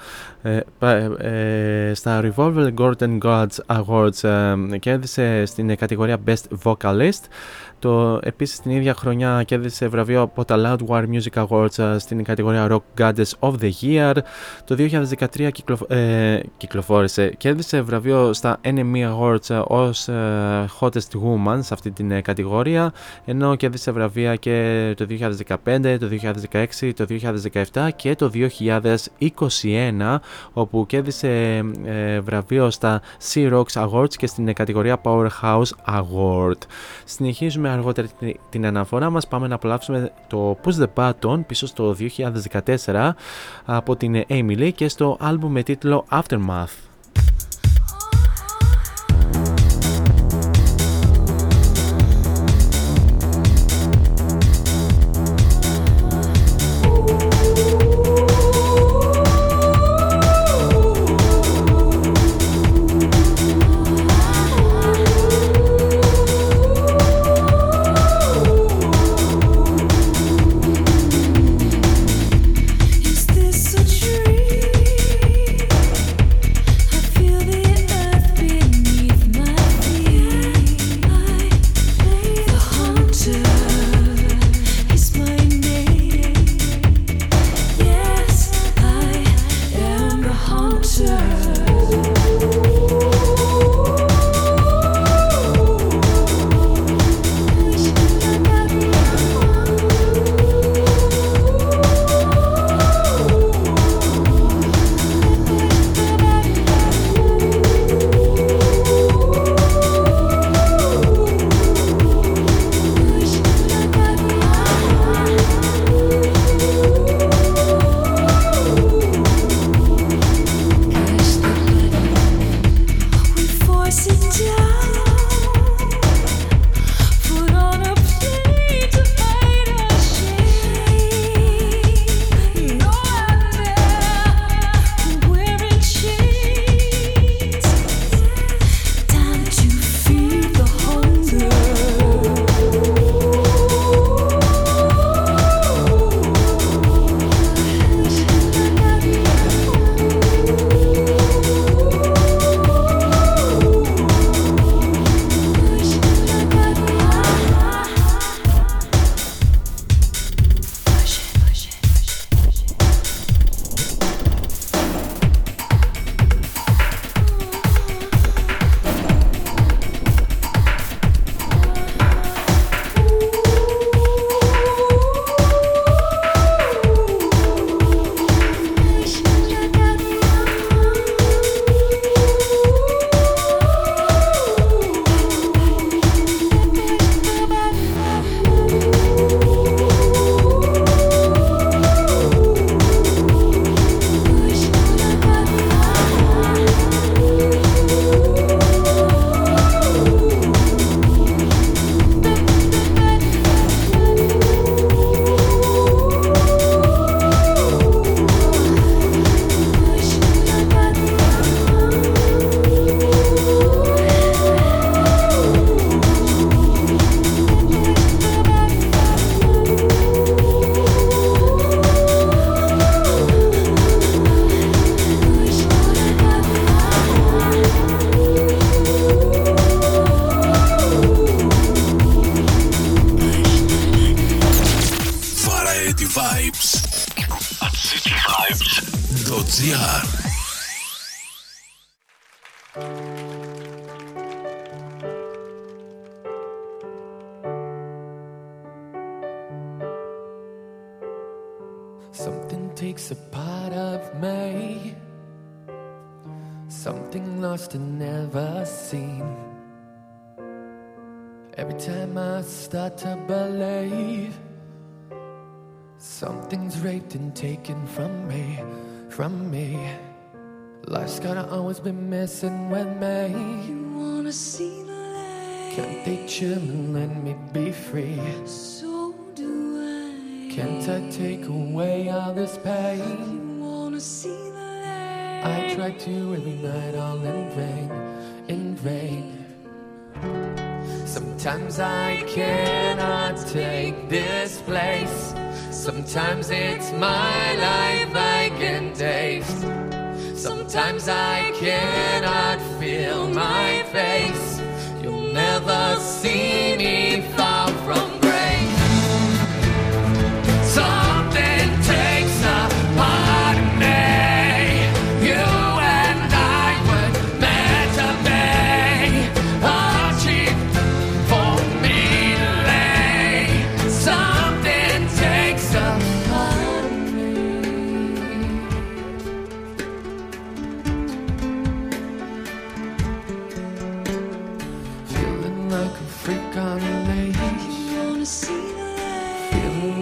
στα Revolver Golden Gods Awards κέρδισε στην κατηγορία Best Vocalist. Το, επίσης την ίδια χρονιά κέρδισε βραβείο από τα Loudwire Music Awards ε, στην κατηγορία Rock Goddess of the Year. Το 2013 κυκλο, ε, κυκλοφόρησε, κέρδισε βραβείο στα NME Awards ε, ως ε, Hottest Woman σε αυτή την ε, κατηγορία, ενώ κέρδισε βραβεία και το 2015, το 2016, το 2017 και το 2021, όπου κέρδισε βραβείο στα Sea Rocks Awards και στην κατηγορία Powerhouse Award. Συνεχίζουμε αργότερα την αναφορά μας πάμε να απολαύσουμε το Push the Button πίσω στο 2014 από την Emily και στο άλμπουμ με τίτλο Aftermath.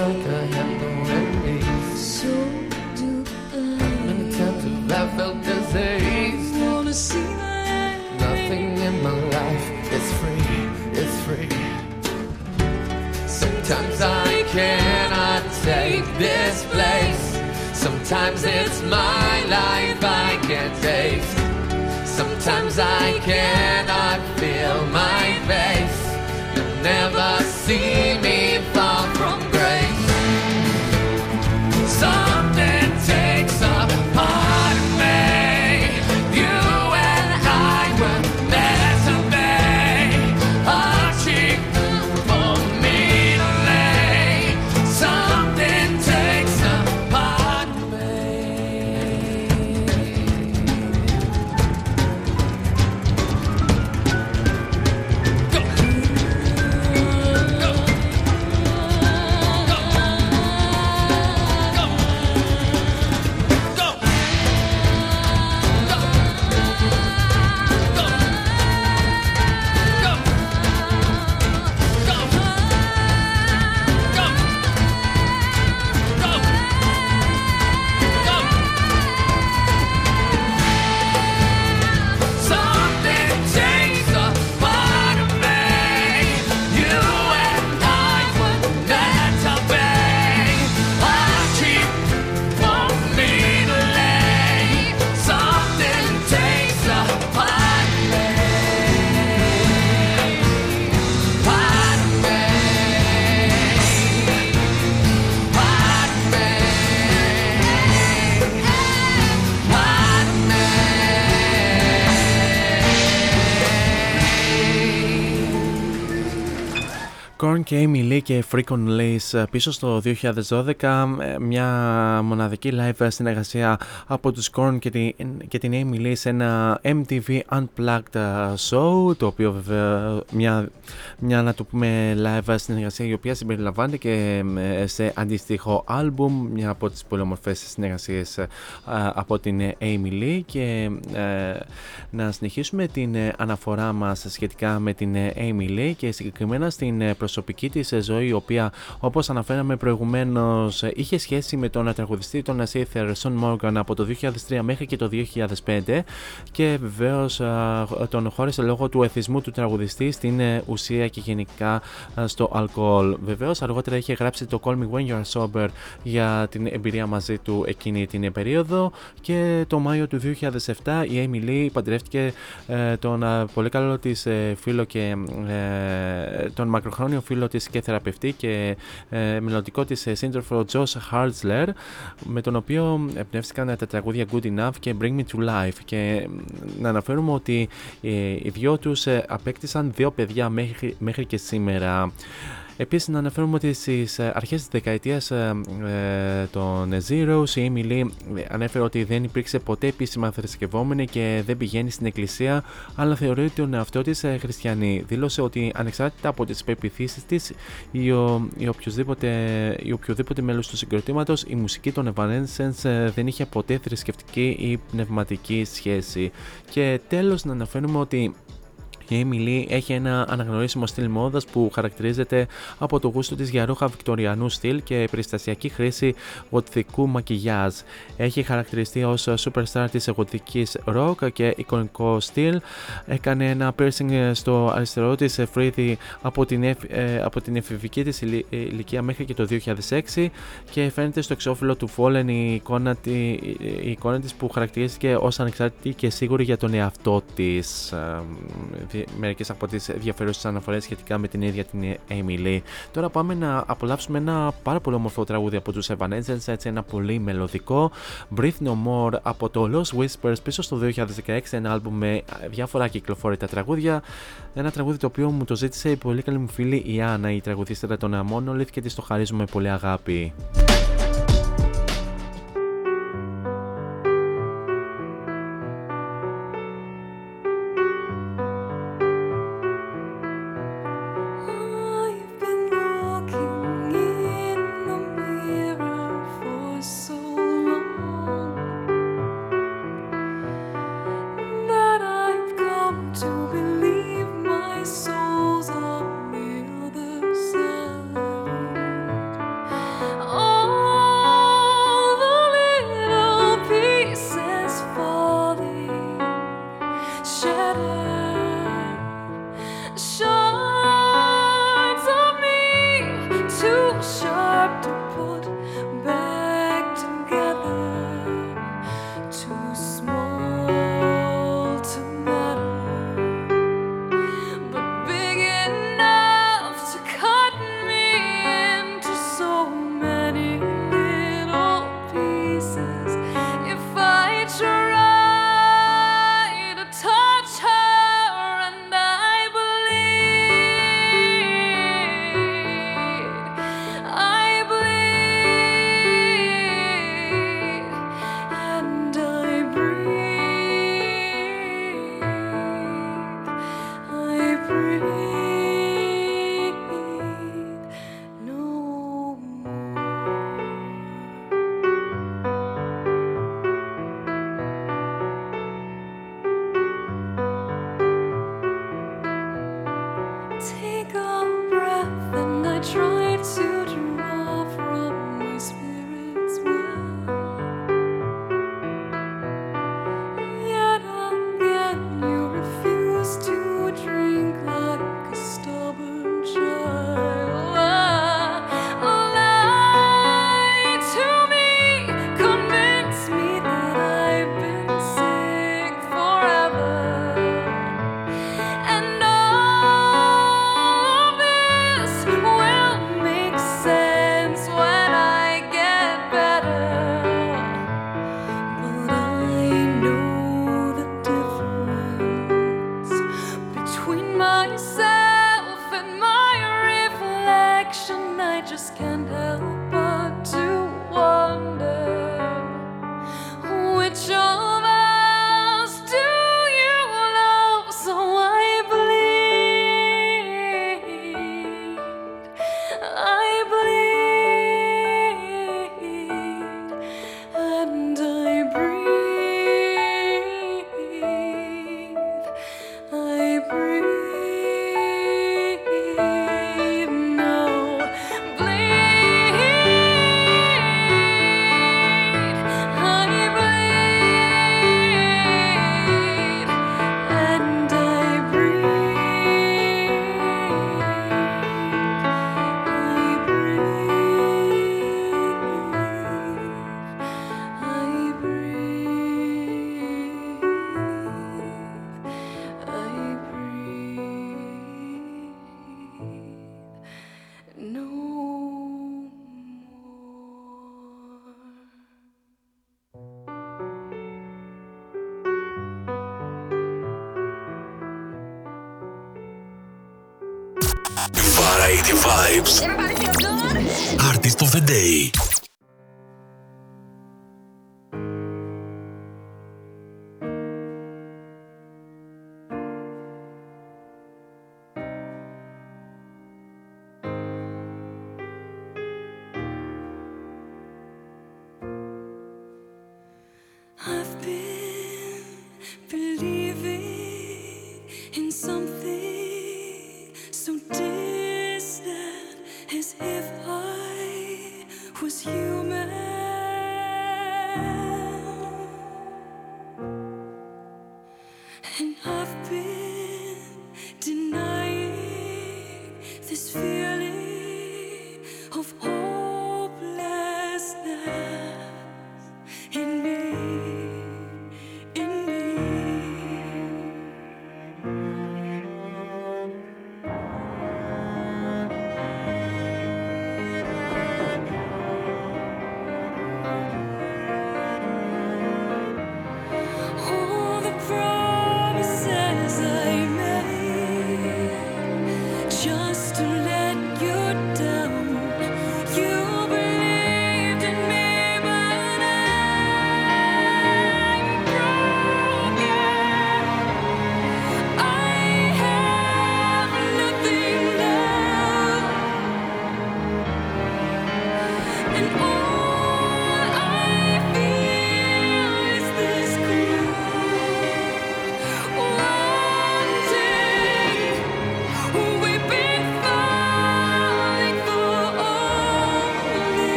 Like I have no enemies. So do Many I. times have I felt disease. You wanna see light? Nothing in my life is free, is free. Sometimes I cannot take this place. Sometimes it's my life I can't taste. Sometimes I cannot feel my face. You'll never see me Korn και Amy Lee και Freak on Lace πίσω στο 2012 ε, μια μοναδική live συνεργασία από τους Korn και την, και την Amy Lee σε ένα MTV Unplugged show το οποίο βέβαια μια, μια να το πούμε live συνεργασία η οποία συμπεριλαμβάνεται και ε, σε αντίστοιχο album μια από τις πολύ όμορφες συνεργασίες ε, από την Amy Lee και ε, να συνεχίσουμε την ε, αναφορά μας σχετικά με την ε, Amy Lee και συγκεκριμένα στην ε, προσωπική της ε, ζωή η οποία όπως αναφέραμε προηγουμένως ε, είχε σχέση με τον τραγουδιστή τον Seth Son Morgan από το 2003 μέχρι και το 2005 και βεβαίως ε, τον χώρισε λόγω του εθισμού του τραγουδιστή στην ε, ουσία και γενικά ε, στο αλκοόλ. Βεβαίως αργότερα είχε γράψει το Call Me When You Are Sober για την εμπειρία μαζί του εκείνη την περίοδο και το Μάιο του 2007 η Amy Lee παντρεύτηκε ε, τον ε, πολύ καλό της ε, φίλο και ε, τον μακροχρόνιο φίλο της και θεραπευτή και ε, μελλοντικό της ε, σύντροφο Josh Hartzler με τον οποίο εμπνεύστηκαν τα τραγούδια Good Enough και Bring Me To Life και να αναφέρουμε ότι ε, οι δυο τους ε, απέκτησαν δύο παιδιά μέχρι, μέχρι και σήμερα. Επίσης, να αναφέρουμε ότι στις αρχές της δεκαετίας των Zeros η Emily ανέφερε ότι δεν υπήρξε ποτέ επίσημα θρησκευόμενη και δεν πηγαίνει στην εκκλησία, αλλά θεωρεί ότι τον εαυτό της χριστιανή. Δήλωσε ότι ανεξάρτητα από τις πεπιθήσεις της ή, ο, ή οποιοδήποτε, ή οποιοδήποτε μέλος του συγκροτήματος, η μουσική των Evanescence δεν είχε ποτέ θρησκευτική ή πνευματική σχέση. Και τέλος, να αναφέρουμε ότι η Emily έχει ένα αναγνωρίσιμο στυλ μόδας που χαρακτηρίζεται από το γούστο της για ρούχα βικτοριανού στυλ και περιστασιακή χρήση γοτθικού μακιγιάζ. Έχει χαρακτηριστεί ως superstar της γοτθικής rock και εικονικό στυλ. Έκανε ένα piercing στο αριστερό της φρύδι από την, εφ, ε, από την εφηβική της ηλικία μέχρι και το 2006 και φαίνεται στο εξώφυλλο του Fallen η εικόνα, η εικόνα της που χαρακτηρίστηκε ως ανεξάρτητη και σίγουρη για τον εαυτό της μερικές από τις ενδιαφέρουσες αναφορές σχετικά με την ίδια την Amy Lee. Τώρα πάμε να απολαύσουμε ένα πάρα πολύ όμορφο τραγούδι από τους Evanescence, έτσι ένα πολύ μελωδικό. Breathe No More από το Lost Whispers πίσω στο 2016, ένα άλμπουμ με διάφορα κυκλοφόρητα τραγούδια. Ένα τραγούδι το οποίο μου το ζήτησε η πολύ καλή μου φίλη η Άννα, η τραγουδίστρια των Monolith και της το χαρίζουμε πολύ αγάπη. Vibes. Artist of the Day.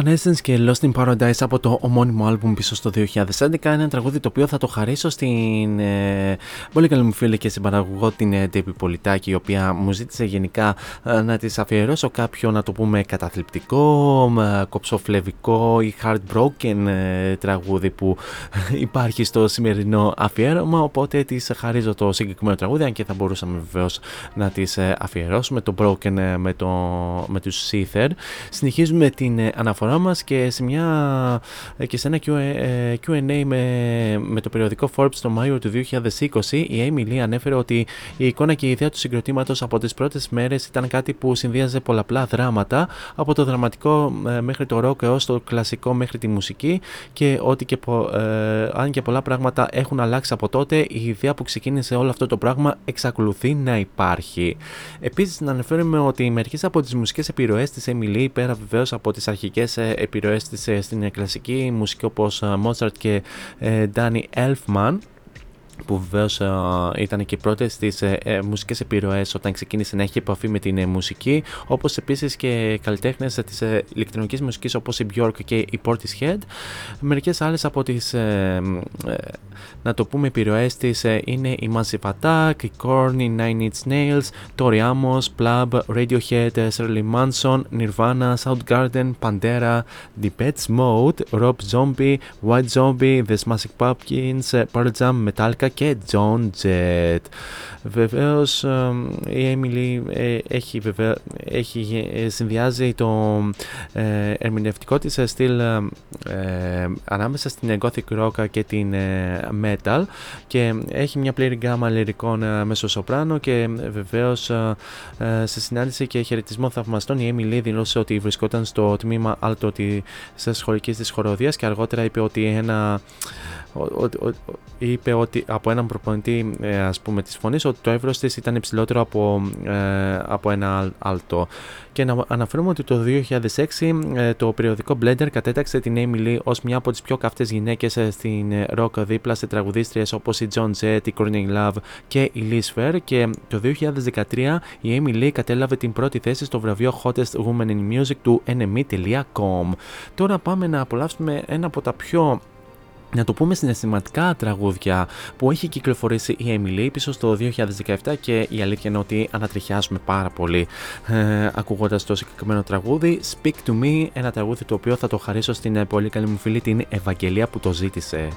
Evanescence και Lost in Paradise από το ομώνυμο άλμπουμ πίσω στο 2011. Ένα τραγούδι το οποίο θα το χαρίσω στην ε, πολύ καλή μου φίλη και συμπαραγωγό την ε, Debbie Πολιτάκη, η οποία μου ζήτησε γενικά ε, να της αφιερώσω κάποιο να το πούμε καταθλιπτικό, ε, κοψοφλεβικό ή heartbroken ε, τραγούδι που υπάρχει στο σημερινό αφιέρωμα. Οπότε της χαρίζω το συγκεκριμένο τραγούδι, αν και θα μπορούσαμε βεβαίως να της αφιερώσουμε το Broken με, το, με τους Seether. Συνεχίζουμε την αναφορά μας και σε, μια, και σε ένα Q&A με, με το περιοδικό Forbes το Μάιο του 2020 η Amy Lee ανέφερε ότι η εικόνα και η ιδέα του συγκροτήματος από τις πρώτες μέρες ήταν κάτι που συνδύαζε πολλαπλά δράματα από το δραματικό μέχρι το ροκ έως το κλασικό μέχρι τη μουσική και ότι και, ε, αν και πολλά πράγματα έχουν αλλάξει από τότε η ιδέα που ξεκίνησε όλο αυτό το πράγμα εξακολουθεί να υπάρχει. Επίσης να αναφέρουμε ότι μερικές από τις μουσικές επιρροές της Amy Lee πέρα βεβαίως από τις αρχικές μουσικές επιρροές της ε, στην κλασική μουσική όπως ε, Mozart και ε, Danny Elfman που βεβαίω ήταν και οι πρώτε στι μουσικέ επιρροέ όταν ξεκίνησε να έχει επαφή με την μουσική, όπω επίση και καλλιτέχνε τη ηλεκτρονική μουσική όπω η Björk και η Portishead. Μερικέ άλλε από τι, να το πούμε, επιρροέ τη είναι η Massive Attack, η Korn, η Nine Inch Nails, Tori Amos, Plub, Radiohead, Shirley Manson, Nirvana, Soundgarden, Pantera, The Pets Mode, Rob Zombie, White Zombie, The Smashing Pumpkins, Pearl Jam, Metallica και John Jett. Βεβαίως η Emily ε, έχει, έχει ε, συνδυάζει το ε, ερμηνευτικό της στυλ ανάμεσα στην gothic rock και την metal και έχει μια πλήρη γκάμα λυρικών μέσω σοπράνο και βεβαίως σε συνάντηση και χαιρετισμό θαυμαστών η Emily δήλωσε ότι βρισκόταν στο τμήμα alto της σχολικής της χοροδίας και αργότερα είπε ότι ένα είπε ότι από έναν προπονητή ε, ας πούμε της φωνής ότι το εύρος της ήταν υψηλότερο από, ε, από ένα αλτό και να αναφέρουμε ότι το 2006 ε, το περιοδικό Blender κατέταξε την Amy Lee ως μια από τις πιο καυτές γυναίκες στην rock δίπλα σε τραγουδίστριες όπως η John Jett, η Courtney Love και η Liz Fair. Και το 2013 η Amy Lee κατέλαβε την πρώτη θέση στο βραβείο Hottest Woman in Music του NME.com Τώρα πάμε να απολαύσουμε ένα από τα πιο να το πούμε συναισθηματικά τραγούδια που έχει κυκλοφορήσει η Emily πίσω στο 2017 και η αλήθεια είναι ότι ανατριχιάζουμε πάρα πολύ ε, ακούγοντας το συγκεκριμένο τραγούδι Speak to Me, ένα τραγούδι το οποίο θα το χαρίσω στην πολύ καλή μου φίλη την Ευαγγελία που το ζήτησε.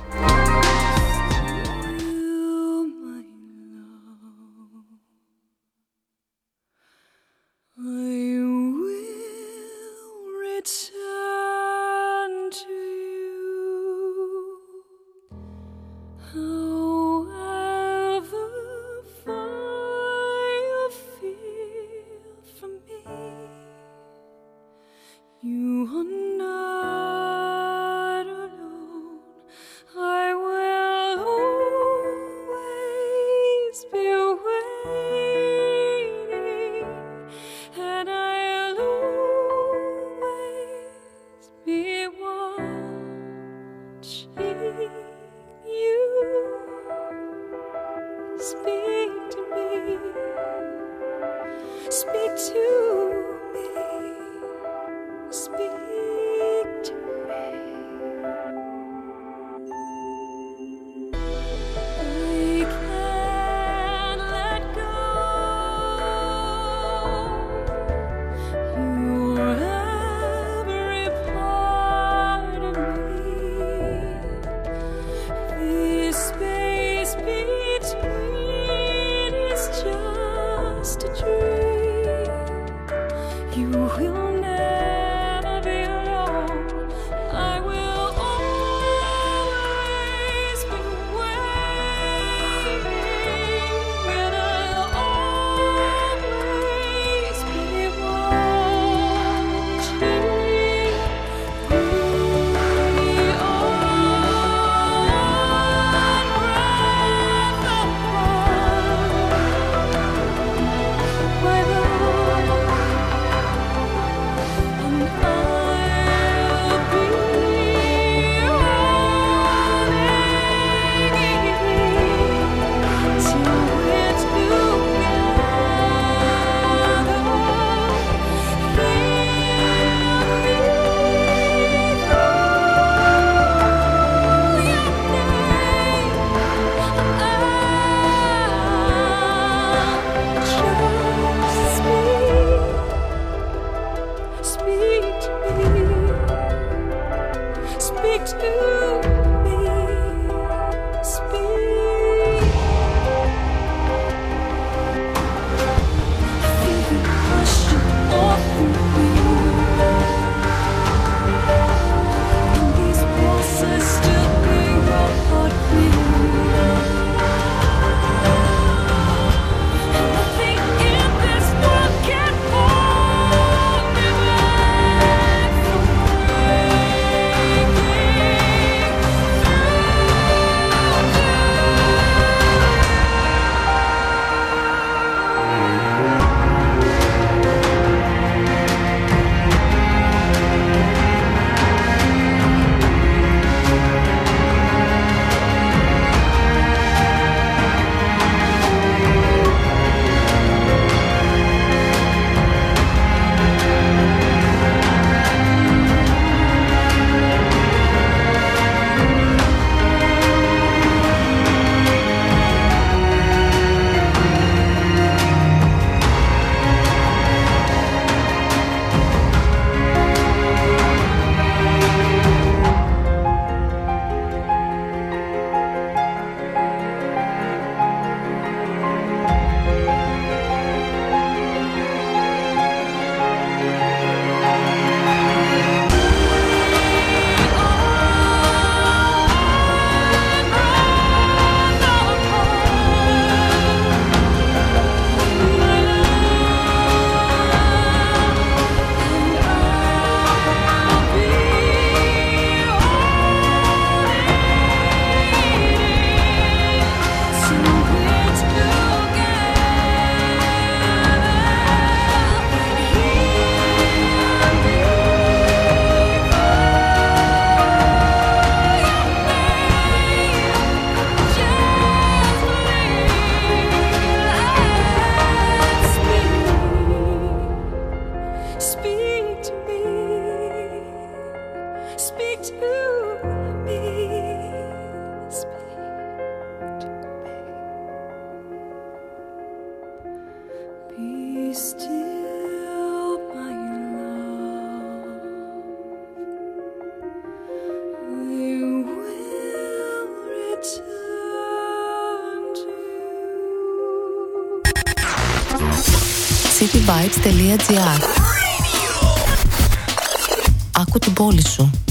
Άκου την πόλη σου.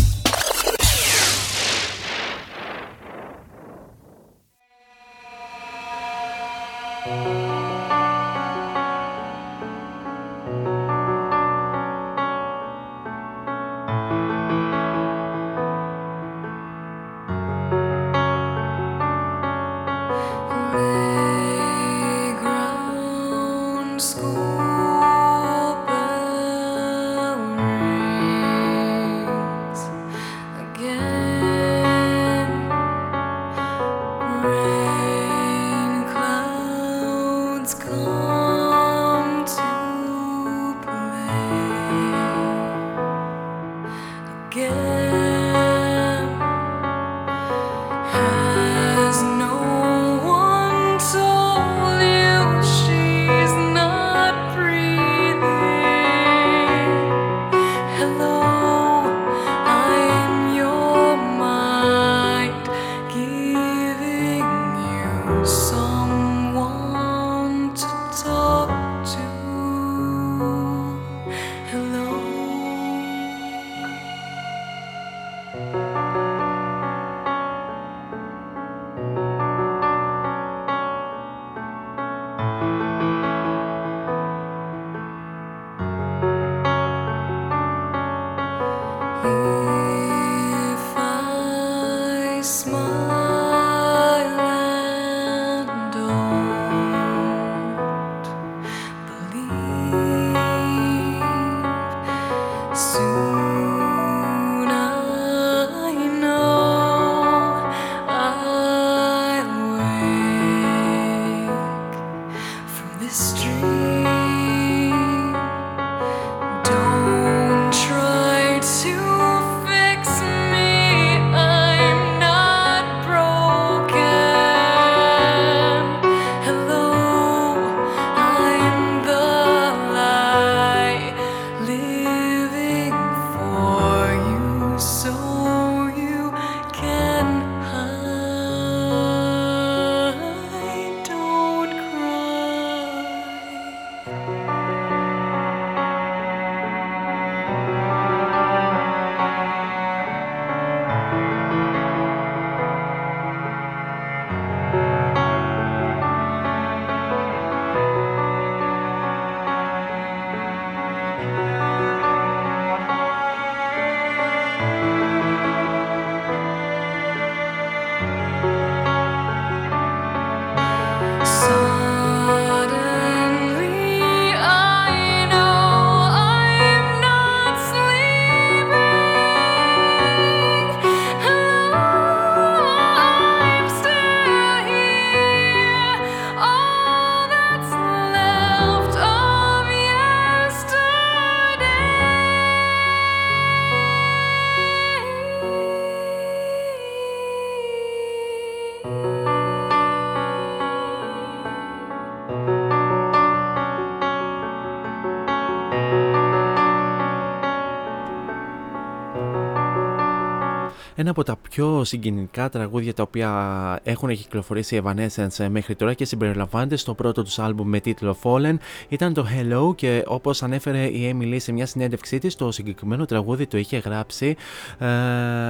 Ένα από τα πιο συγκινητικά τραγούδια τα οποία έχουν κυκλοφορήσει οι Evanescence μέχρι τώρα και συμπεριλαμβάνεται στο πρώτο τους άλμπουμ με τίτλο Fallen ήταν το Hello και όπως ανέφερε η Emily σε μια συνέντευξή της το συγκεκριμένο τραγούδι το είχε γράψει ε,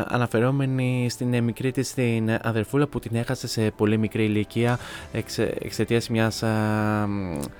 αναφερόμενη στην μικρή της στην αδερφούλα που την έχασε σε πολύ μικρή ηλικία εξ, εξαιτίας μιας ε,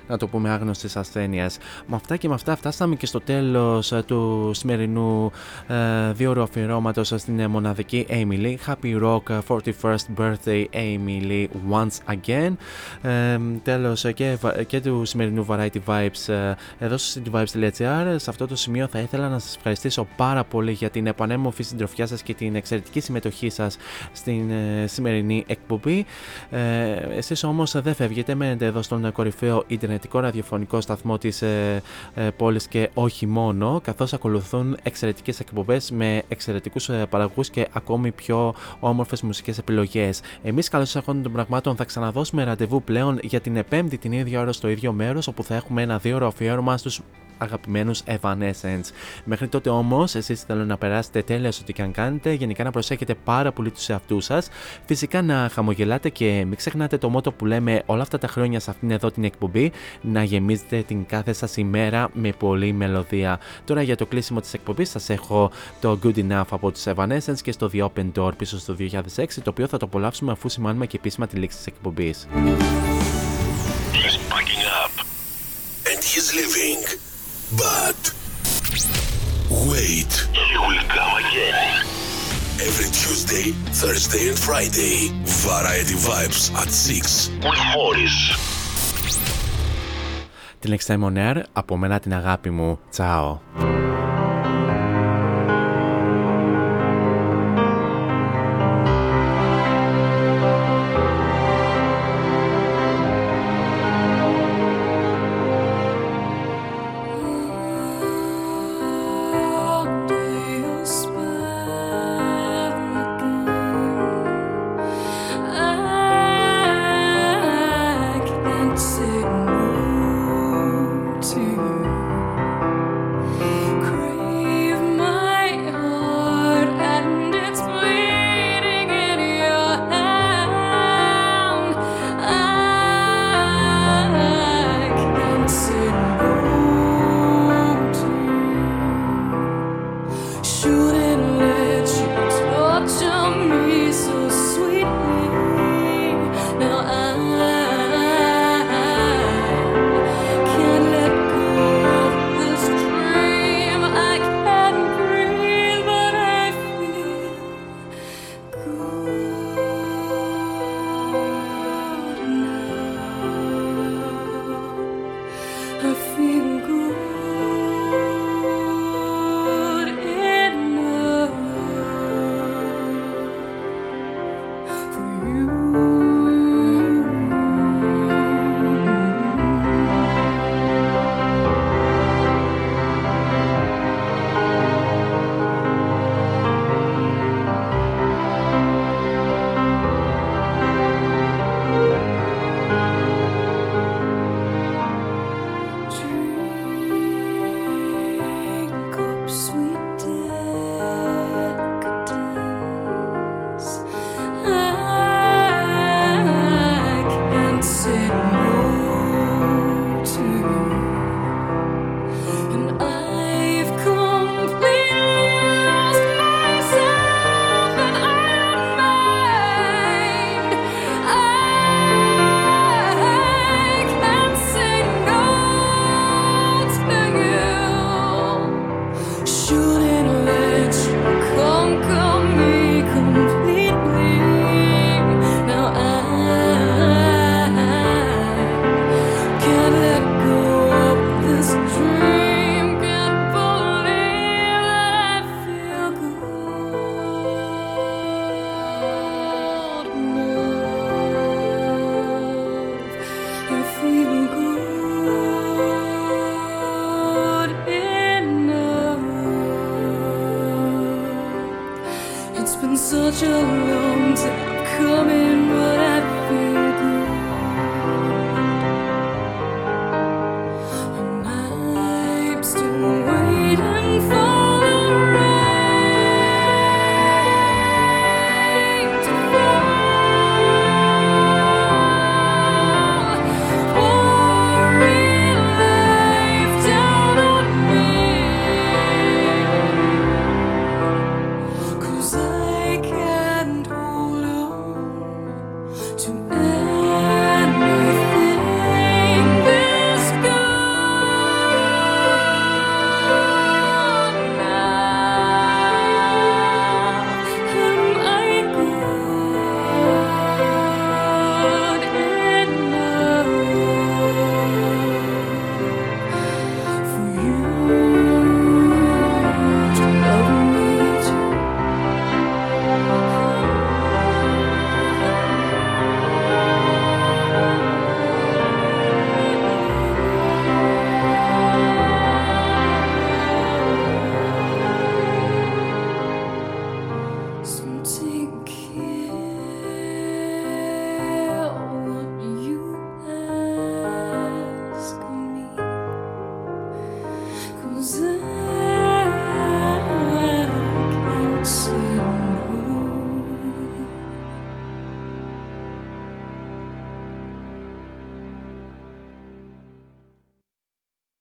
να το πούμε άγνωστης ασθένειας. Με αυτά και με αυτά φτάσαμε και στο τέλος του σημερινού ε, δύο αφιερώματος στην μοναδική Emily. Happy Rock 41st Birthday Emily once again. Ε, τέλος και, και του σημερινού Variety Vibes ε, εδώ στο cityvibes.gr. Σε αυτό το σημείο θα ήθελα να σας ευχαριστήσω πάρα πολύ για την επανέμορφη συντροφιά σας και την εξαιρετική συμμετοχή σας στην ε, σημερινή εκπομπή. Ε, εσείς όμως δεν φεύγετε, μένετε εδώ στον κορυφαίο ιντερνετικό ραδιοφωνικό σταθμό της ε, ε, πόλης και όχι μόνο, καθώς ακολουθούν εξαιρετικές εκπομπές με εξαιρετικούς ε, παραγωγούς και ακόμη πιο όμορφες μουσικές επιλογές. Εμείς, καλώς ήρθατε των πραγμάτων, θα ξαναδώσουμε ραντεβού πλέον για την 5η την ίδια ώρα στο ίδιο μέρος, όπου θα έχουμε ένα δύο ώρο αφιέρωμα στους αγαπημένους Evanescence. Μέχρι τότε όμως, εσείς θέλω να περάσετε τέλεια στο τι και αν κάνετε, γενικά να προσέχετε πάρα πολύ τους εαυτούς σας, φυσικά να χαμογελάτε και μην ξεχνάτε το μότο που λέμε όλα αυτά τα χρόνια σε αυτήν εδώ την εκπομπή, να γεμίζετε την κάθε σας ημέρα με πολλή μελωδία. Τώρα για το κλείσιμο της εκπομπής σας έχω το Good Enough από τους Evanescence και στο The Open το οποίο θα το απολαύσουμε αφού σημάνουμε και επίσημα τη λήξη της εκπομπής. Every Tuesday, Friday, από μένα την αγάπη μου. Τσάω.